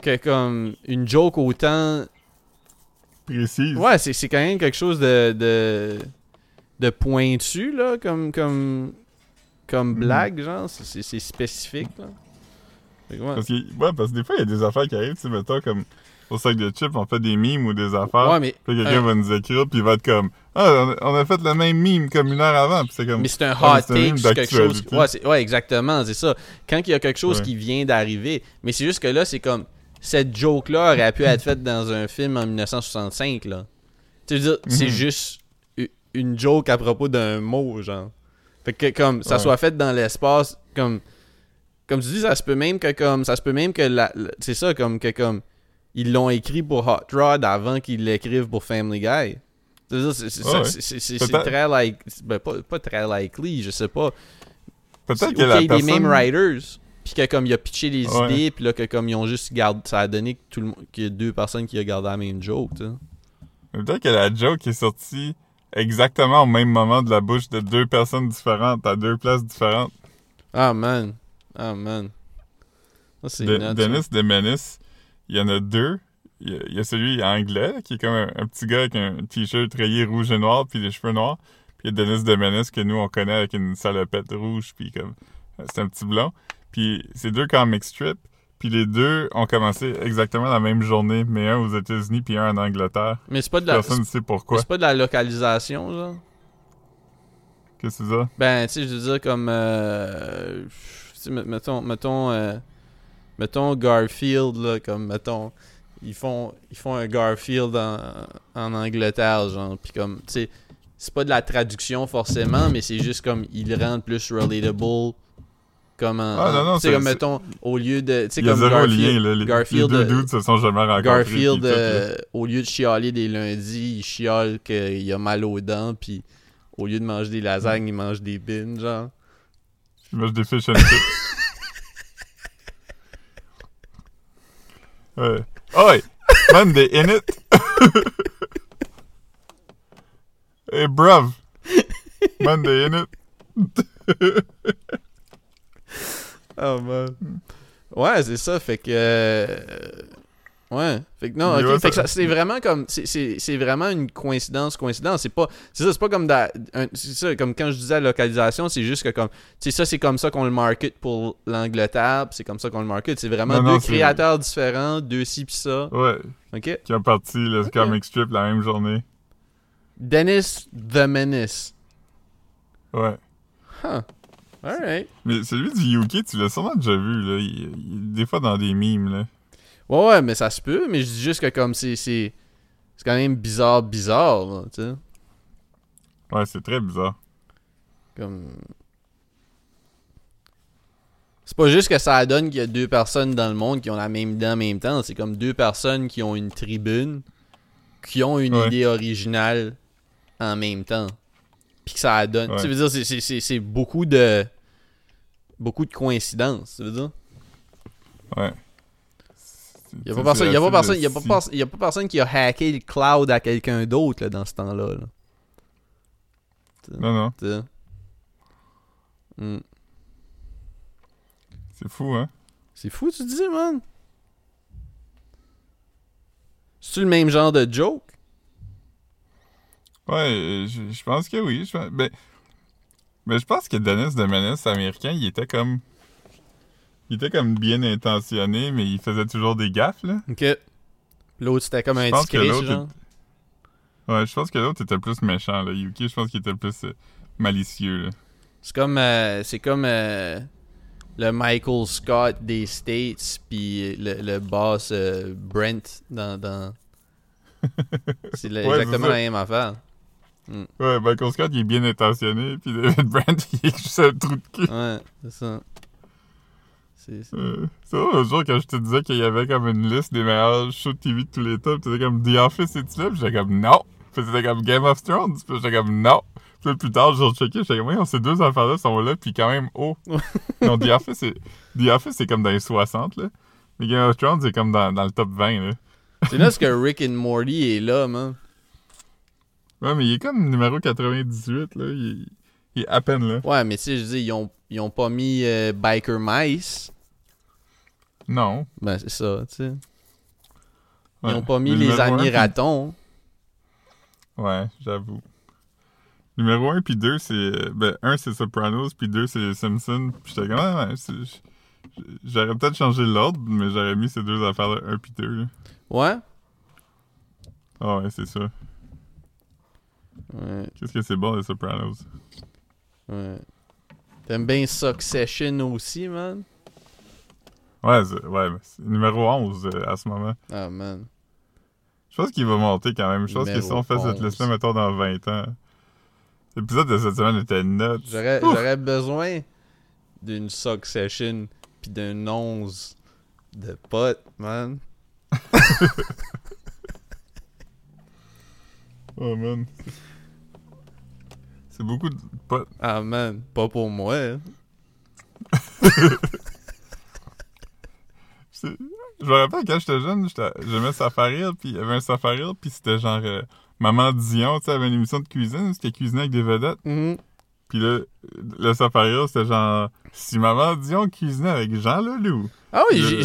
que comme une joke autant. Précise. Ouais, c'est c'est quand même quelque chose de de, de pointu là, comme comme comme Mhm. blague genre. C'est- spécifique là. Que ouais. Parce que, ouais, parce que des fois, il y a des affaires qui arrivent, tu sais, mettons, comme au sac de chips, on fait des mimes ou des affaires. Ouais, mais Puis quelqu'un un- va nous écrire, puis il va être comme Ah, on a, fait le même mime comme une heure avant. Puis c'est comme Mais c'est un mais hot c'est take sur quelque chose. Ouais, c'est- ouais, exactement, c'est ça. Quand il y a quelque chose Ouais. qui vient d'arriver. Mais c'est juste que là, c'est comme. Cette joke-là aurait pu être faite dans un film en 1965, là. Tu veux dire, c'est Mhm. juste u- une joke à propos d'un mot, genre. Fait que comme ça Ouais. soit fait dans l'espace, comme. Comme tu dis, ça se peut même que comme. Ça se peut même que la. la- c'est ça, comme que comme. Ils l'ont écrit pour Hot Rod avant qu'ils l'écrivent pour Family Guy. C'est- Ouais, très like. ben, pas, pas très likely, je sais pas. Peut-être que ok, la les personne. mêmes writers. Puis que comme il a pitché les Ouais. idées, puis là que comme ils ont juste gardé, ça a donné que tout le monde, qu'il y a deux personnes qui ont gardé la même joke. Peut-être que la joke est sortie exactement au même moment de la bouche de deux personnes différentes, à deux places différentes. Ah man, ah man. Ça c'est De-. Dennis de Menace, il y en a deux. Il y a, il y a celui anglais, qui est comme un, un petit gars avec un t-shirt rayé rouge et noir, puis les cheveux noirs. Puis il y a Dennis de Menace que nous, on connaît avec une salopette rouge, puis comme... C'est un petit blond. Puis c'est deux comic strips. Puis les deux ont commencé exactement la même journée, mais un aux États-Unis puis un en Angleterre. Mais c'est pas de la. Personne ne sait pourquoi. C'est pas de la localisation, genre? Qu'est-ce que c'est ça? Ben, tu sais, je veux dire, comme. Euh, mettons. Mettons, euh, mettons Garfield, là, comme. Mettons. Ils font, ils font un Garfield en, en Angleterre, genre. Puis comme. Tu sais, c'est pas de la traduction forcément, mais c'est juste comme. Ils rendent plus relatable. Comme en. Ah, non, non, c'est- comme mettons, au lieu de. Tu sais, comme Garfield. lien, là. Les, Garfield, les deux euh, dudes se sont jamais rencontrés. Garfield, euh, au lieu de chialer des lundis, il chiale qu'il a mal aux dents, puis au lieu de manger des lasagnes, il mange des bines, genre. Il mange des fish and chips. ouais. Oi! Monday in it! hey, bruv! Monday in it! Oh man. Ouais, c'est ça, fait que. Ouais. Fait que non, ouais, fait que ça- c'est vraiment comme. c'est- C'est c'est vraiment une coïncidence, coïncidence. C'est pas. C'est ça, c'est pas comme. da- un- C'est ça, comme quand je disais la localisation, c'est juste que comme. Tu sais, ça, c'est comme ça qu'on le market pour l'Angleterre, pis c'est comme ça qu'on le market. C'est vraiment Non, non, deux c'est- créateurs différents, deux ci pis ça. Ouais. Ok? Qui ont parti le Ok. comic strip la même journée. Dennis the Menace. Ouais. Huh. Alright. Mais celui du UK, tu l'as sûrement déjà vu, là. Il, il- des fois dans des memes, là. Ouais, ouais, mais ça se peut, mais je dis juste que comme c'est. C'est quand même bizarre, bizarre, là, tu sais. Ouais, c'est très bizarre. Comme. C'est pas juste que ça donne qu'il y a deux personnes dans le monde qui ont la même idée en même temps. C'est comme deux personnes qui ont une tribune, qui ont une Ouais. idée originale en même temps. Puis que ça donne. Ouais. Tu veux dire, c'est beaucoup de. Beaucoup de coïncidences, tu veux dire? Ouais. Il y a pas personne, y a pas personne, y a pas personne, y a pas personne qui a hacké le cloud à quelqu'un d'autre dans ce temps-là. là. Non, non. Hmm. C'est fou, hein? C'est fou, tu dis, man. C'est-tu le même genre de joke? Ouais, euh, je, je pense que oui. Je, ben, mais je pense que Dennis de Menace américain, il était comme. Il était comme bien intentionné, mais il faisait toujours des gaffes, là. Ok. L'autre, c'était comme Je pense que l'autre genre. Ouais, je pense que l'autre était plus méchant, là. Yuki, je pense qu'il était plus euh, malicieux, là. C'est comme, euh, c'est comme euh, le Michael Scott des States, puis le, le boss euh, Brent dans... dans... C'est Ouais, exactement la même affaire. Ouais, Michael Scott, il est bien intentionné, puis David Brandt, il est juste un trou de cul. Ouais, c'est ça. C'est... vrai, l'autre jour, quand je te disais qu'il y avait comme une liste des meilleurs shows de TV de tous les temps, t'étais comme The Office et tu là, j'étais comme non. Puis c'était comme Game of Thrones, pis j'étais comme non. Puis plus tard, j'ai rechecké, j'étais comme, oui, ces deux affaires-là sont là, puis quand même haut. non, The Office, c'est, The Office, c'est comme dans les 60, là. Mais Game of Thrones, c'est comme dans, dans le top 20, là. C'est là ce que Rick and Morty est là, man. Ouais, mais il est comme numéro 98, là. Il, est- il est à peine là. Ouais, mais sais, je dis, ils ont, ils ont pas mis euh, Biker Mice. Non. Ben, c'est ça, tu sais. Ils Ouais. ont pas mis Le les un, amis puis- ratons. Ouais, j'avoue. Numéro 1 puis 2, c'est. euh, Ben, 1 c'est Sopranos, puis 2 c'est les Simpsons. Puis j'étais comme, ah, ouais, j'aurais peut-être changé l'ordre, mais j'aurais mis ces deux affaires-là, 1 puis 2. Là. Ouais? Ah ouais, c'est ça. Ouais, Qu'est-ce que c'est bon, les Sopranos? ouais. T'aimes bien Succession aussi, man? Ouais, ouais, mais c'est numéro 11 euh, à ce moment. Ah, man. Je pense qu'il va monter quand même. Je pense que si on fait cette 11. liste-là, mettons, dans 20 ans. L'épisode de cette semaine était nuts. J'aurais, besoin d'une Succession pis d'un 11 de potes, man. Oh man. C'est beaucoup de potes. Ah, man. Pas pour moi. hein. Je me rappelle quand j'étais jeune, j'aimais Safari, puis il y avait un Safari, puis c'était genre euh, Maman Dion, tu sais, avait une émission de cuisine, c'était cuisiner avec des vedettes. Mhm. Puis là, le Safari, c'était genre si Maman Dion cuisinait avec Jean Leloup. Ah oui, Le-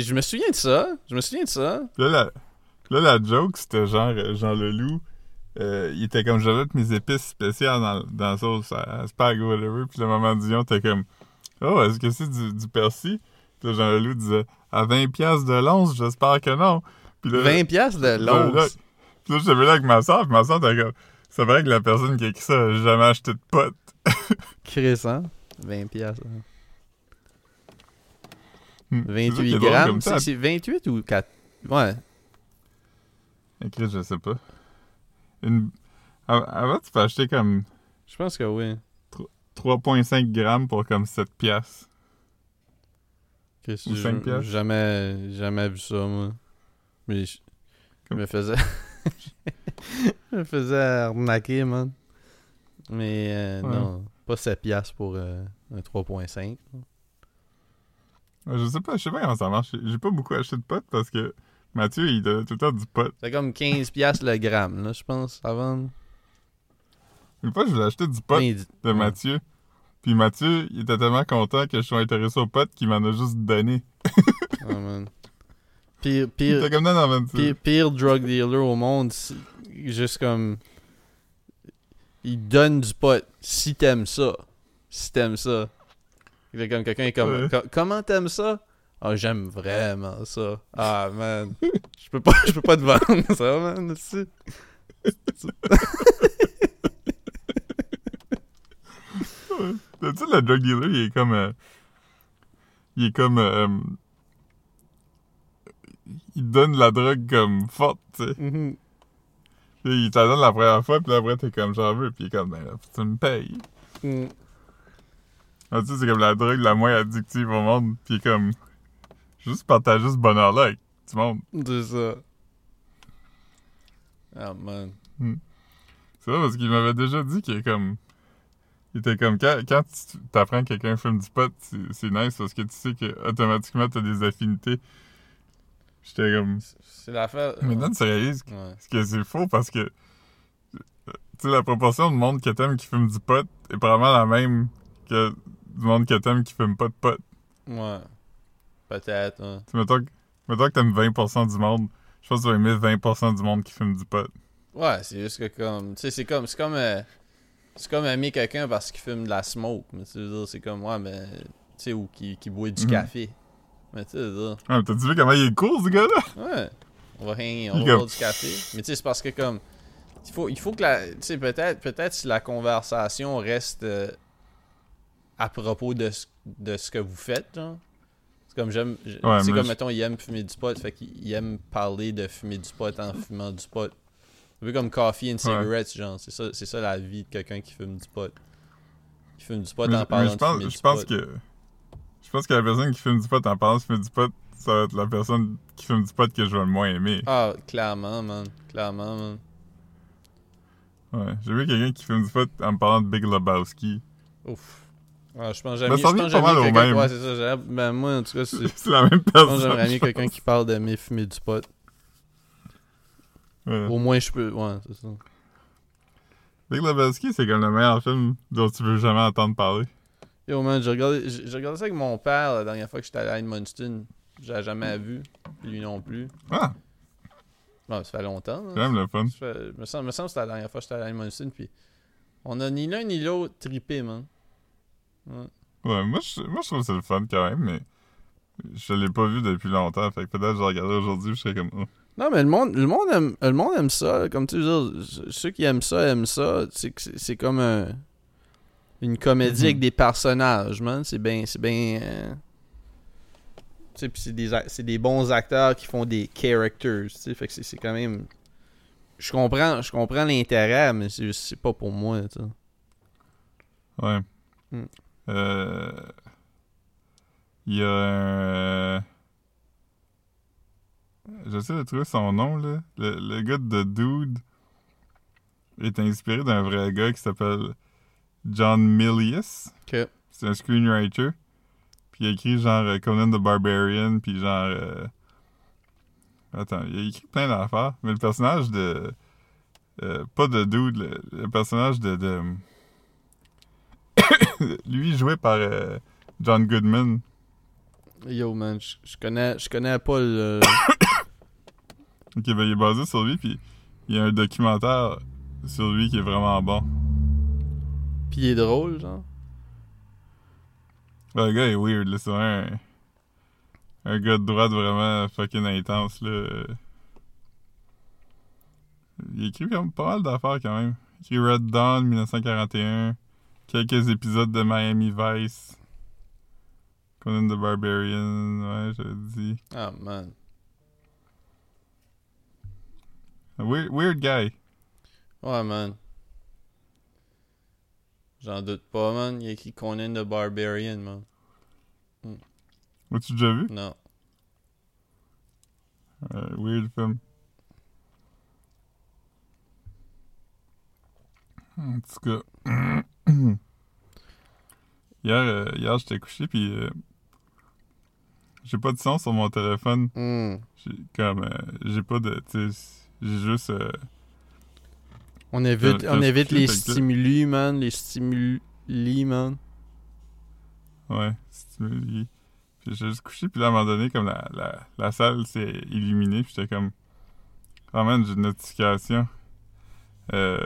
je me souviens de ça. Je me souviens de ça. Puis là, la, là, la joke, c'était genre euh, Jean Leloup, euh, il était comme, je mettre mes épices spéciales dans, dans la sauce à, à spag ou whatever. Puis le maman Dion était comme, oh, est-ce que c'est du, du persil? Puis là, Jean-Leloup disait, à 20 piastres de l'once, j'espère que non. Puis là, 20 piastres de là, là, l'once? puis là, j'étais là avec ma soeur, puis ma soeur était comme, c'est vrai que la personne qui a écrit ça a jamais acheté de potes. Crescent. 20 piastres. hein. Hmm. C'est ça qui 28 est drôle grammes. c'est 28 ou 4? Ouais. Écrit, je sais pas. Une... Avant, tu peux acheter comme Je pense que oui. 3,5 grammes pour comme 7 piastres? Ou j'ai cinq piastres? Jamais, jamais vu ça, moi. Mais je, je Comme- me faisais. je me faisais arnaquer, man. Mais euh, Ouais. non, pas 7 piastres pour euh, un 3.5. Ouais, Je sais pas, je sais pas comment ça marche. J'ai pas beaucoup acheté de potes parce que Mathieu, il donnait tout le temps du pot. C'est comme 15 piastres le gramme, là, je pense, avant. Une fois, je voulais acheter du pot de. Mathieu. Puis Mathieu, il était tellement content que je sois intéressé au pot qu'il m'en a juste donné. Ouais, man. Pire, pire, comme non, pire, pire drug dealer au monde, juste comme. Il donne du pot si t'aimes ça. Si t'aimes ça. Il est comme quelqu'un est comme. Ouais. Comment t'aimes ça? Ah, j'aime vraiment ça. Ah, man. Je peux pas, je peux pas te vendre ça, man. aussi. Tu sais, le drug dealer, il est comme. euh, il est comme. euh, il donne la drogue comme forte, tu sais. Mhm. Puis Il te la donne la première fois, puis après, t'es comme j'en veux, puis il est comme, ben, là, tu me payes. Mm. Ah, tu sais, c'est comme la drogue la moins addictive au monde, puis comme. Juste partager ce bonheur-là avec tout le monde. C'est ça. Ah, man. C'est vrai, parce qu'il m'avait déjà dit qu'il est comme. Il était comme, quand, quand tu t'apprends que quelqu'un fume du pot, c'est nice parce que tu sais que automatiquement t'as des affinités. J'étais comme. C'est l'affaire. Maintenant, tu réalises Ouais. que c'est faux parce que. Tu sais, la proportion de monde que t'aimes qui fume du pot est probablement la même que du monde que t'aimes qui fume pas de pot. Ouais. Peut-être, hein. Tu mettons, que- mettons que t'aimes 20% du monde, je pense que tu vas aimer 20% du monde qui fume du pot. Ouais, c'est juste que comme. Tu sais, c'est comme. C'est comme. euh, c'est comme aimer quelqu'un parce qu'il fume de la smoke. Mais tu veux dire, c'est comme. Ouais, mais. Tu sais, ou qui, qui boit du Mhm. café. Mais tu sais, veux dire, Ah, T'as-tu vu comment il est court, ce gars-là? Ouais. On va hang, on va boire du café. Mais tu sais, c'est parce que comme. Il faut, il faut que la. Tu sais, peut-être peut-être si la conversation reste euh, à propos de ce, de ce que vous faites, genre. C'est comme j'aime. Ouais, tu sais, mais comme je- mettons, il aime fumer du pot, fait qu'il aime parler de fumer du pot en fumant du pot. Un peu comme coffee and cigarettes, genre. C'est ça, c'est ça la vie de quelqu'un qui fume du pot. Qui fume du pot Mais- en parlant je de pense, fumer je du pense pot. que je pense que la personne qui fume du pot en parlant de fumer du pot, ça va être la personne qui fume du pot que je vais le moins aimer. Ah, clairement, man. Clairement, man. Ouais. J'ai vu quelqu'un qui fume du pot en me parlant de Big Lebowski. Ouf. Je pense que j'aime Ben, ça je revient pense pas que j'aime mal mieux au même. Ouais, c'est ça. j'aime- Ben, moi, en tout cas, c'est. La même Je personne. pense que j'aimerais mieux je quelqu'un pense. qui parle d'aimer fumer du pot. Ouais. Au moins, je peux. Ouais, c'est ça. Big Lebowski, c'est comme le meilleur film dont tu veux jamais entendre parler. Yo, man, j'ai regardé, regardé ça avec mon père la dernière fois que j'étais allé à Edmundston. J'ai jamais vu. Lui non plus. Ah, Bon, ça fait longtemps. hein. c'est quand même le fun. Fait- me semble, me semble que c'était la dernière fois que j'étais allé à Edmundston. Puis on a ni l'un ni l'autre trippé, man. Ouais. Ouais, moi je, moi je trouve que c'est le fun quand même, mais je l'ai pas vu depuis longtemps, fait que peut-être que je regarderai aujourd'hui, je serais comme oh. Non, mais le monde, le monde, aime, le monde aime ça. Comme tu veux dire, ceux qui aiment ça aiment ça. C'est que c'est- c'est comme un- une comédie Mhm. avec des personnages, man. C'est bien. C'est bien. euh, Tu sais, puis c'est des, des bons acteurs qui font des characters. Tu sais, fait que c'est- quand même. Je comprends, je comprends l'intérêt, mais c'est pas pour moi. Ouais. Hmm. Euh. Il y a un. J'essaie de trouver son nom, là. Le, le gars de Dude est inspiré d'un vrai gars qui s'appelle John Milius. C'est un screenwriter. Puis il a écrit genre euh, Conan the Barbarian, puis genre. euh, Attends, il a écrit plein d'affaires. Mais le personnage de. euh, pas de Dude, le, le personnage de. de... Lui joué par euh, John Goodman. Yo, man, je connais, je connais pas le. Ok, ben il est basé sur lui, puis il y a un documentaire sur lui qui est vraiment bon. Puis il est drôle, genre. Ouais, le gars est weird, là. C'est un. Un gars de droite vraiment fucking intense, là. Il écrit comme pas mal d'affaires quand même. Il écrit Red Dawn 1941. Quelques épisodes de Miami Vice. Conan the Barbarian, ouais, j'avais dit. Ah, man. Weird, weird guy. Ouais, man. J'en doute pas, man. Il a écrit Conan the Barbarian, man. L'as-tu déjà vu? Non. Euh, weird film. En tout cas. hier, euh, hier j'étais couché, puis euh, j'ai pas de son sur mon téléphone. Hmm. J'ai comme. euh, j'ai pas de. Tu sais, j'ai juste. euh, On évite, on évite les stimuli, man. Les stimuli, man. ouais, stimuli. Puis j'ai juste couché, puis là, à un moment donné, comme la, la, la salle s'est illuminée, puis j'étais comme. Oh man, j'ai une notification. Euh,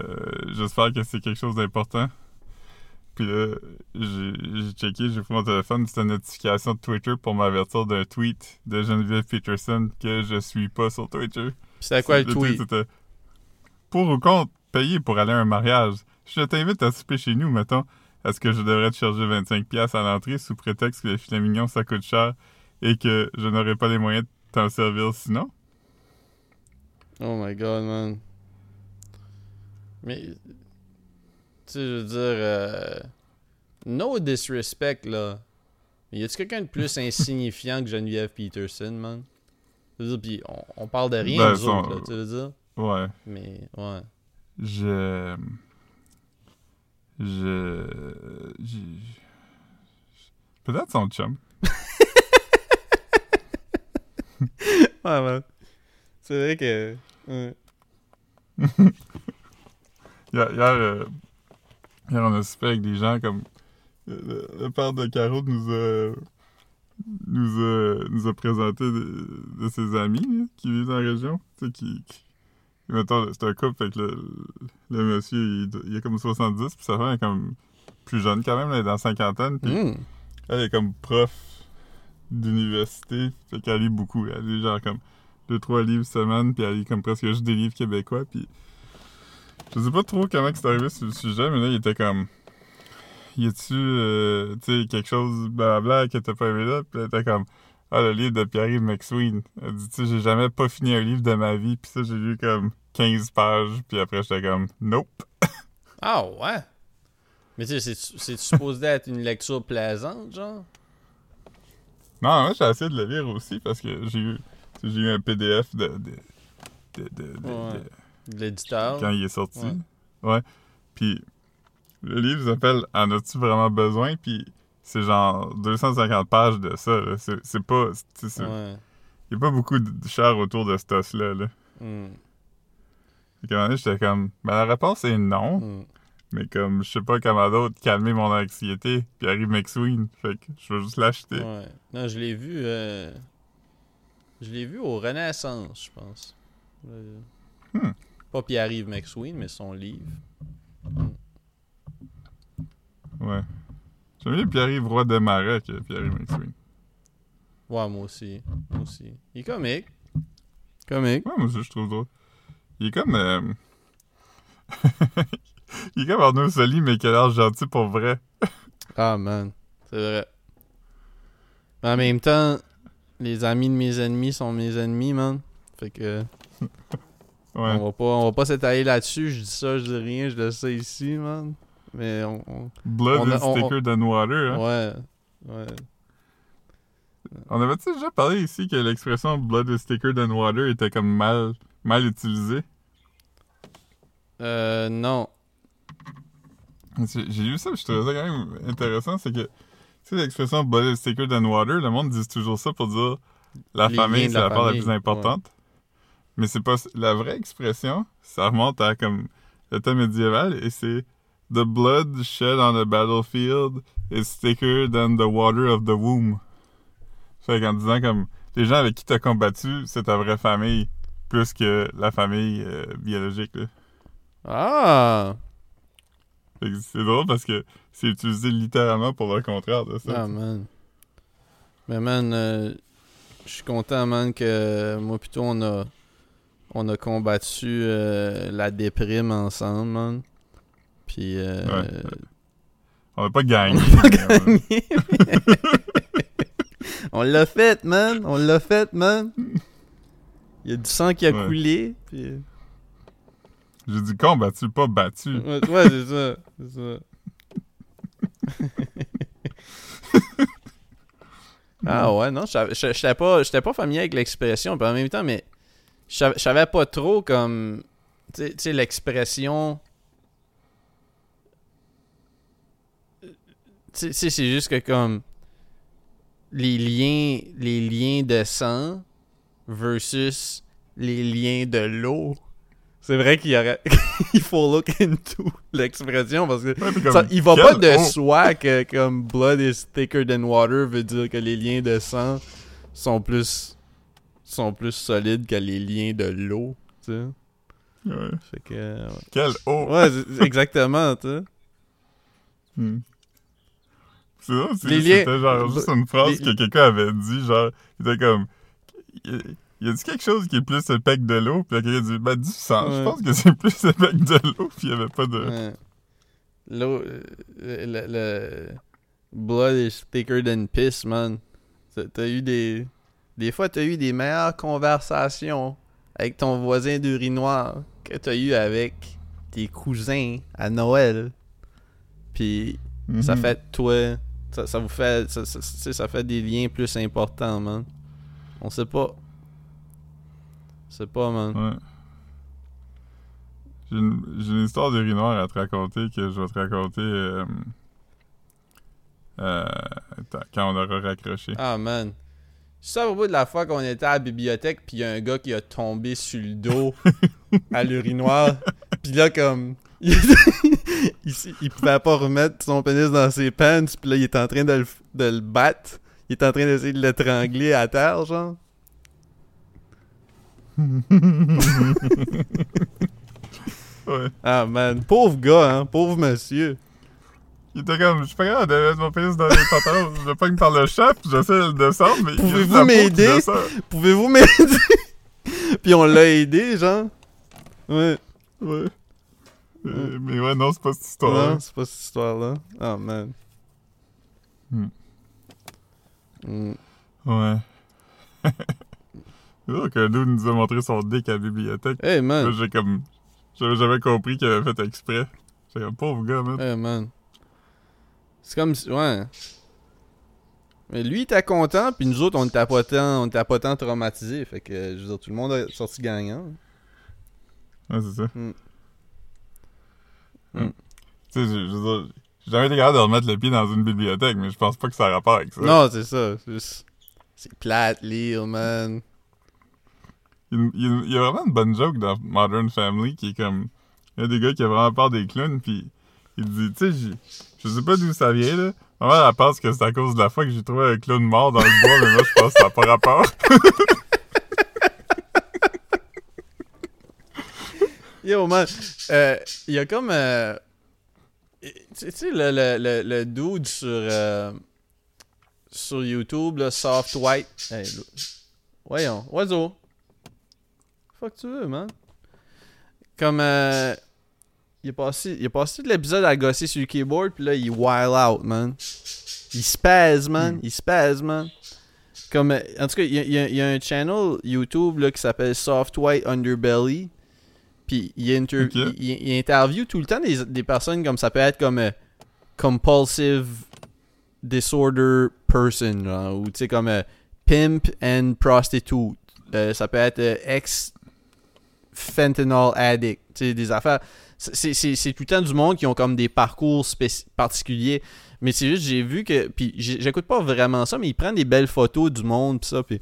J'espère que c'est quelque chose d'important. Puis là, j'ai checké, j'ai pris mon téléphone, c'était une notification de Twitter pour m'avertir d'un tweet de Geneviève Peterson que je suis pas sur Twitter. C'était quoi le tweet? Pour ou contre payer pour aller à un mariage. Je t'invite à souper chez nous, mettons. Est-ce que je devrais te charger 25$ à l'entrée sous prétexte que le filet mignon ça coûte cher et que je n'aurai pas les moyens de t'en servir sinon? Oh my god, man. Mais. Tu sais, je veux dire. euh, no disrespect, là. Mais y a-tu quelqu'un de plus insignifiant que Geneviève Peterson, man? Je veux dire, pis on, on parle de rien, Ben, nous son- autres, là, tu veux dire? Ouais. Mais, ouais. Je. Je. j'ai- Peut-être son chum. Ouais, man. C'est vrai que. ouais. Hier, hier, euh, hier, on a soupé avec des gens comme. Le, père de Caro nous a. nous a, nous a présenté de, de ses amis là, qui vivent dans la région. Tu sais, qui. qui- mettons, c'est un couple, fait que le, le monsieur, il, il a comme 70, puis sa femme est comme plus jeune quand même, elle est dans la cinquantaine, puis Hmm. elle est comme prof d'université, fait qu'elle lit beaucoup. Elle lit genre comme deux, trois livres semaine, puis elle lit comme presque juste des livres québécois, puis je sais pas trop comment c'est arrivé sur le sujet, mais là, il était comme y a-tu, euh, tu sais, quelque chose blabla que t'as pas aimé là, puis elle était comme ah, le livre de Pierre-Yves McSween. Elle dit, tu sais, j'ai jamais pas fini un livre de ma vie, puis ça, j'ai lu comme 15 pages, puis après, j'étais comme nope. Ah, ouais. Mais tu sais, c'est- supposé être une lecture plaisante, genre? Non, moi, j'ai essayé de le lire aussi, parce que j'ai eu, eu un PDF de, de, de, de- de- Ouais. De- l'éditeur. quand il est sorti. Ouais. Ouais. Puis le livre s'appelle En as-tu vraiment besoin? Puis c'est genre 250 pages de ça. C'est pas. Il Ouais. y a pas beaucoup de chair autour de ce toss-là. Là. Donné, j'étais comme. Ben la réponse est non. Hmm. Mais comme je sais pas comment d'autre calmer mon anxiété. Puis arrive McSween. Fait que je vais juste l'acheter. Ouais. Non, je l'ai vu. euh, Je l'ai vu au Renaissance, je pense. Euh, Hmm. Pas Pierre-Yves McSween, mais son livre. Ouais. J'aime mieux Pierre-Yves Roy Desmarais que Pierre-Yves McSween. Ouais, moi aussi. Moi aussi. Il est comique. Comique. Ouais, moi aussi, je trouve drôle. Il est comme. euh, il est comme Arnaud Soli, mais qui a l'air gentil pour vrai. Ah, man. C'est vrai. Mais en même temps, les amis de mes ennemis sont mes ennemis, man. Fait que. On va pas, on va pas s'étaler là-dessus. Je dis ça, je dis rien, je le sais ici, man. Mais on. on- Blood On a- is on- thicker than water. Hein? Ouais. Ouais. On avait-tu déjà parlé ici que l'expression blood is thicker than water était comme mal, mal utilisée? Euh, non. J'ai lu ça, je trouvais ça quand même intéressant. C'est que, tu sais, l'expression blood is thicker than water, le monde dit toujours ça pour dire la Les famille, c'est la la part la plus importante. Mais c'est pas. La vraie expression, ça remonte à comme le temps médiéval et c'est The blood shed on the battlefield is thicker than the water of the womb. Fait qu'en disant comme les gens avec qui t'as combattu, c'est ta vraie famille, plus que la famille euh, biologique. Là. Ah! Fait que C'est drôle parce que c'est utilisé littéralement pour le contraire de ça. Ah, man. Mais, man, euh, je suis content, man, que moi, plutôt, on a, on a combattu euh, la déprime ensemble, man. Puis, euh, Ouais. On n'a pas gagné. on l'a fait, man. On l'a fait, man. Il y a du sang qui a Ouais. coulé. Puis... J'ai dit combattu, pas battu. Ouais, ouais, c'est ça. C'est ça. ah ouais, non, j'étais pas, pas familier avec l'expression, en même temps, mais je savais- pas trop comme, tu sais- l'expression... Tu sais- c'est juste que comme les liens, les liens de sang versus les liens de l'eau. C'est vrai qu'il y aurait... il faut look into l'expression parce que Ouais, puis comme, ça- il va pas de soi que comme blood is thicker than water veut dire que les liens de sang sont plus sont plus solides que les liens de l'eau, tu sais. Ouais. Fait que ouais, Quel haut. Ouais, exactement, tu sais. Hmm. C'est c'est- Les liens- C'était genre juste une phrase les- que quelqu'un avait dit, genre, il était comme. Il, il a dit quelque chose qui est plus épec de l'eau, puis quelqu'un a dit, ben, du sang. Je pense que c'est plus épec de l'eau, puis il n'y avait pas de. Ouais. L'eau euh, le, le- blood is thicker than piss, man. T'as eu des des fois t'as eu des meilleures conversations avec ton voisin d'urinoir que t'as eu avec tes cousins à Noël. Puis ça Mhm. fait toi ça, ça vous fait ça, ça- tu sais, ça fait des liens plus importants, man. On sait pas. On sait pas, man. Ouais. J'ai une, une histoire d'urinoir à te raconter que je vais te raconter euh, euh, quand on aura raccroché. Ah, man. Ça, au bout de la fois qu'on était à la bibliothèque, puis il y a un gars qui a tombé sur le dos à l'urinoir. Puis là, comme. il, il, il pouvait pas remettre son pénis dans ses pants, puis là, il est en train de le, de le battre. Il est en train d'essayer de l'étrangler à terre, genre. Ouais. Ah, man. Pauvre gars, hein. Pauvre monsieur. Il était comme, je suis pas capable de mettre mon pénis dans les pantalons. Je le pogne par le chat, puis j'essaie de le descendre, mais Pouvez-vous m'aider? Pouvez-vous m'aider? puis on l'a aidé, genre. Ouais. Ouais. Mais ouais, non, c'est pas cette histoire. Non, c'est pas cette histoire-là. Ah, man. Hmm. Hmm. Ouais. C'est drôle qu'un dude nous a montré son dick à la bibliothèque. Hey, man. j'ai comme. J'avais jamais compris qu'il avait fait exprès. J'ai comme, pauvre gars, man. Hey, man. C'est comme si... Ouais. Mais lui, il était content, puis nous autres, on était pas tant, on était pas tant traumatisés. Fait que, je veux dire, tout le monde a sorti gagnant. Ouais, c'est ça. Hmm. Tu sais, je, je veux dire, j'ai jamais été capable de remettre le pied dans une bibliothèque, mais je pense pas que ça a rapport avec ça. Non, c'est ça. C'est juste- C'est plate, lire, man. Il, y a- il y a- il y a vraiment une bonne joke dans Modern Family qui est comme. Il y a des gars qui ont vraiment peur des clowns, puis il dit, tu sais, je sais pas d'où ça vient, là. Ma mère, elle pense que c'est à cause de la fois que j'ai trouvé un clown mort dans le bois, mais moi, je pense que ça n'a pas rapport. Yo, man. Euh, Il y a comme. euh, Tu sais- le, le, le, le dude sur. euh, sur YouTube, là, Soft White. Hey, voyons, oiseau. Fuck tu veux, man. Comme. euh, il, est passé, il est passé de l'épisode à gosser sur le keyboard, puis là, il wild out, man. Il spaz, man. Il spaz, man. Comme, euh, en tout cas, il y, a- il y un channel YouTube là, qui s'appelle Soft White Underbelly. Puis il, inter- Ok. il, interview tout le temps des, des personnes comme ça peut être comme euh, compulsive disorder person, genre, ou tu sais, comme euh, pimp and prostitute. Euh, ça peut être ex fentanyl addict. Tu sais, des affaires. C'est- tout le temps du monde qui ont comme des parcours particuliers. Mais c'est juste, j'ai vu que. Puis j'écoute pas vraiment ça, mais ils prennent des belles photos du monde, pis ça. Puis,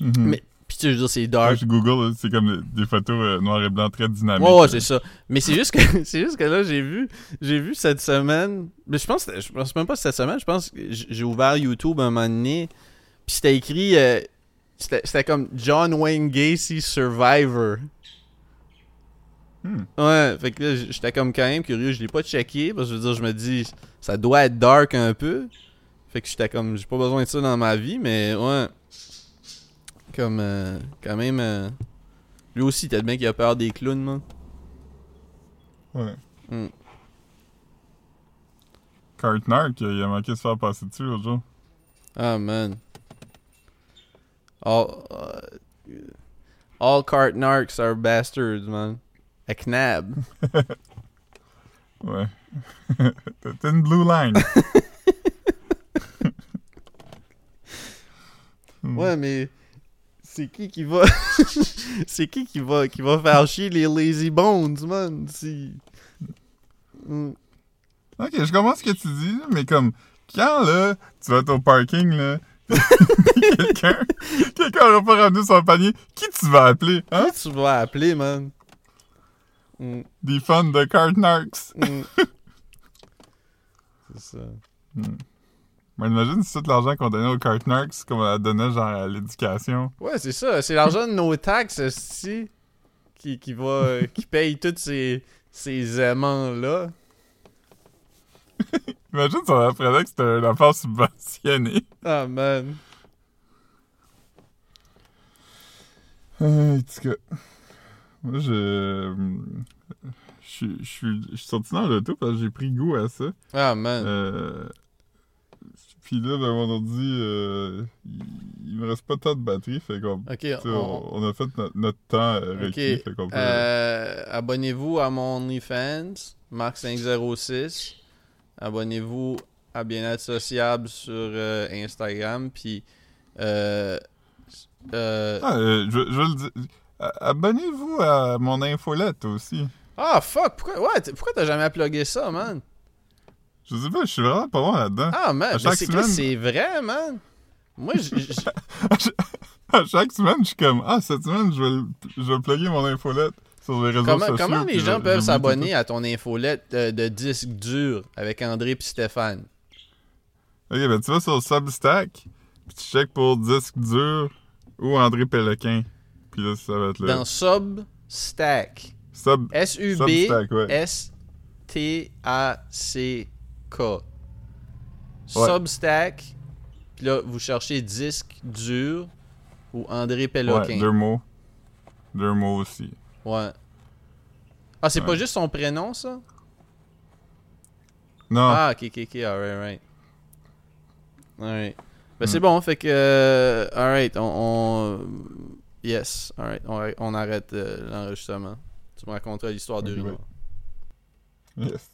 Mhm. Mais- puis tu sais, je veux dire, c'est dark. Google, c'est comme des photos euh, noir et blanc très dynamiques. Ouais, c'est ça. Mais c'est juste que c'est juste que là, j'ai vu j'ai vu cette semaine. Mais je pense je pense même pas cette semaine, je pense que j'ai ouvert YouTube un moment donné. Puis c'était écrit euh, c'était comme John Wayne Gacy Survivor. Hmm. Ouais, fait que là, j'étais comme quand même curieux. Je l'ai pas checké parce que je veux dire, je me dis, ça doit être dark un peu. Fait que j'étais comme, j'ai pas besoin de ça dans ma vie, mais ouais. Comme, euh, quand même. euh, lui aussi, t'as bien qu'il a peur des clowns, man. Ouais. Hmm. Cartnark, il a manqué de se faire passer dessus l'autre jour. Ah, man. All, uh, all cart narcs are bastards, man. A knab. Ouais. T'as une blue line. Ouais, mais c'est qui qui va c'est qui qui va qui va faire chier les lazy bones, man, si Hmm. Ok, je comprends ce que tu dis, mais comme, quand là, tu vas être au parking, là, quelqu'un, quelqu'un aura pas ramené son panier, qui tu vas appeler, hein? Qui tu vas appeler, man? Hmm, Des fans de Cartnarks. C'est ça. Hmm. Mais imagine si tout l'argent qu'on donnait aux Cartnarks, comme on la donnait genre à l'éducation. Ouais, c'est ça, c'est l'argent de nos taxes esti, qui qui va qui paye tous ces ces aimants là. Imagine si on apprenait que c'était une affaire subventionnée. Ah man. Euh, en tout cas, moi, je. Je suis- je suis je suis sorti dans l'auto parce que j'ai pris goût à ça. Ah man. Euh, Puis là, ben, mon ordi, euh, il, me reste pas tant de batterie, fait qu'on OK, tu sais, on- a fait notre, notre temps euh, requis, Ok, fait qu'on peut... Euh, abonnez-vous à mon OnlyFans, Marc506. Abonnez-vous à Bien-être Sociable sur euh, Instagram. Puis, Ah, je, je vais le dire. Abonnez-vous à mon infolette aussi. ah fuck, pourquoi, ouais, pourquoi t'as jamais plugué ça, man? Je sais pas, je suis vraiment pas bon là-dedans. Ah man, chaque c'est que semaine. c'est vrai, man. Moi, À chaque semaine, je suis comme, ah, cette semaine, je vais, je vais plugger mon infolette sur les réseaux comment, sociaux. comment les gens peuvent s'abonner à ton infolette de, de disque dur avec André et Stéphane? Ok, ben tu vas sur Substack, puis tu check pour disque dur ou André Péloquin. Puis là, ça va être le. Dans Substack. Sub... S-U-B. Substack, ouais. S-T-A-C-K. Substack. Puis là, vous cherchez disque dur ou André Ouais, Péloquin. deux mots. Deux mots aussi. Ouais. Ah, c'est Ouais. pas juste son prénom, ça? Non, Ah, ok, ok, ok, alright, alright. Alright. Ben, c'est bon, fait que. euh, alright, on, on- Yes, alright, on, on arrête euh, l'enregistrement. Tu me raconteras l'histoire de Ok, Rino. yes.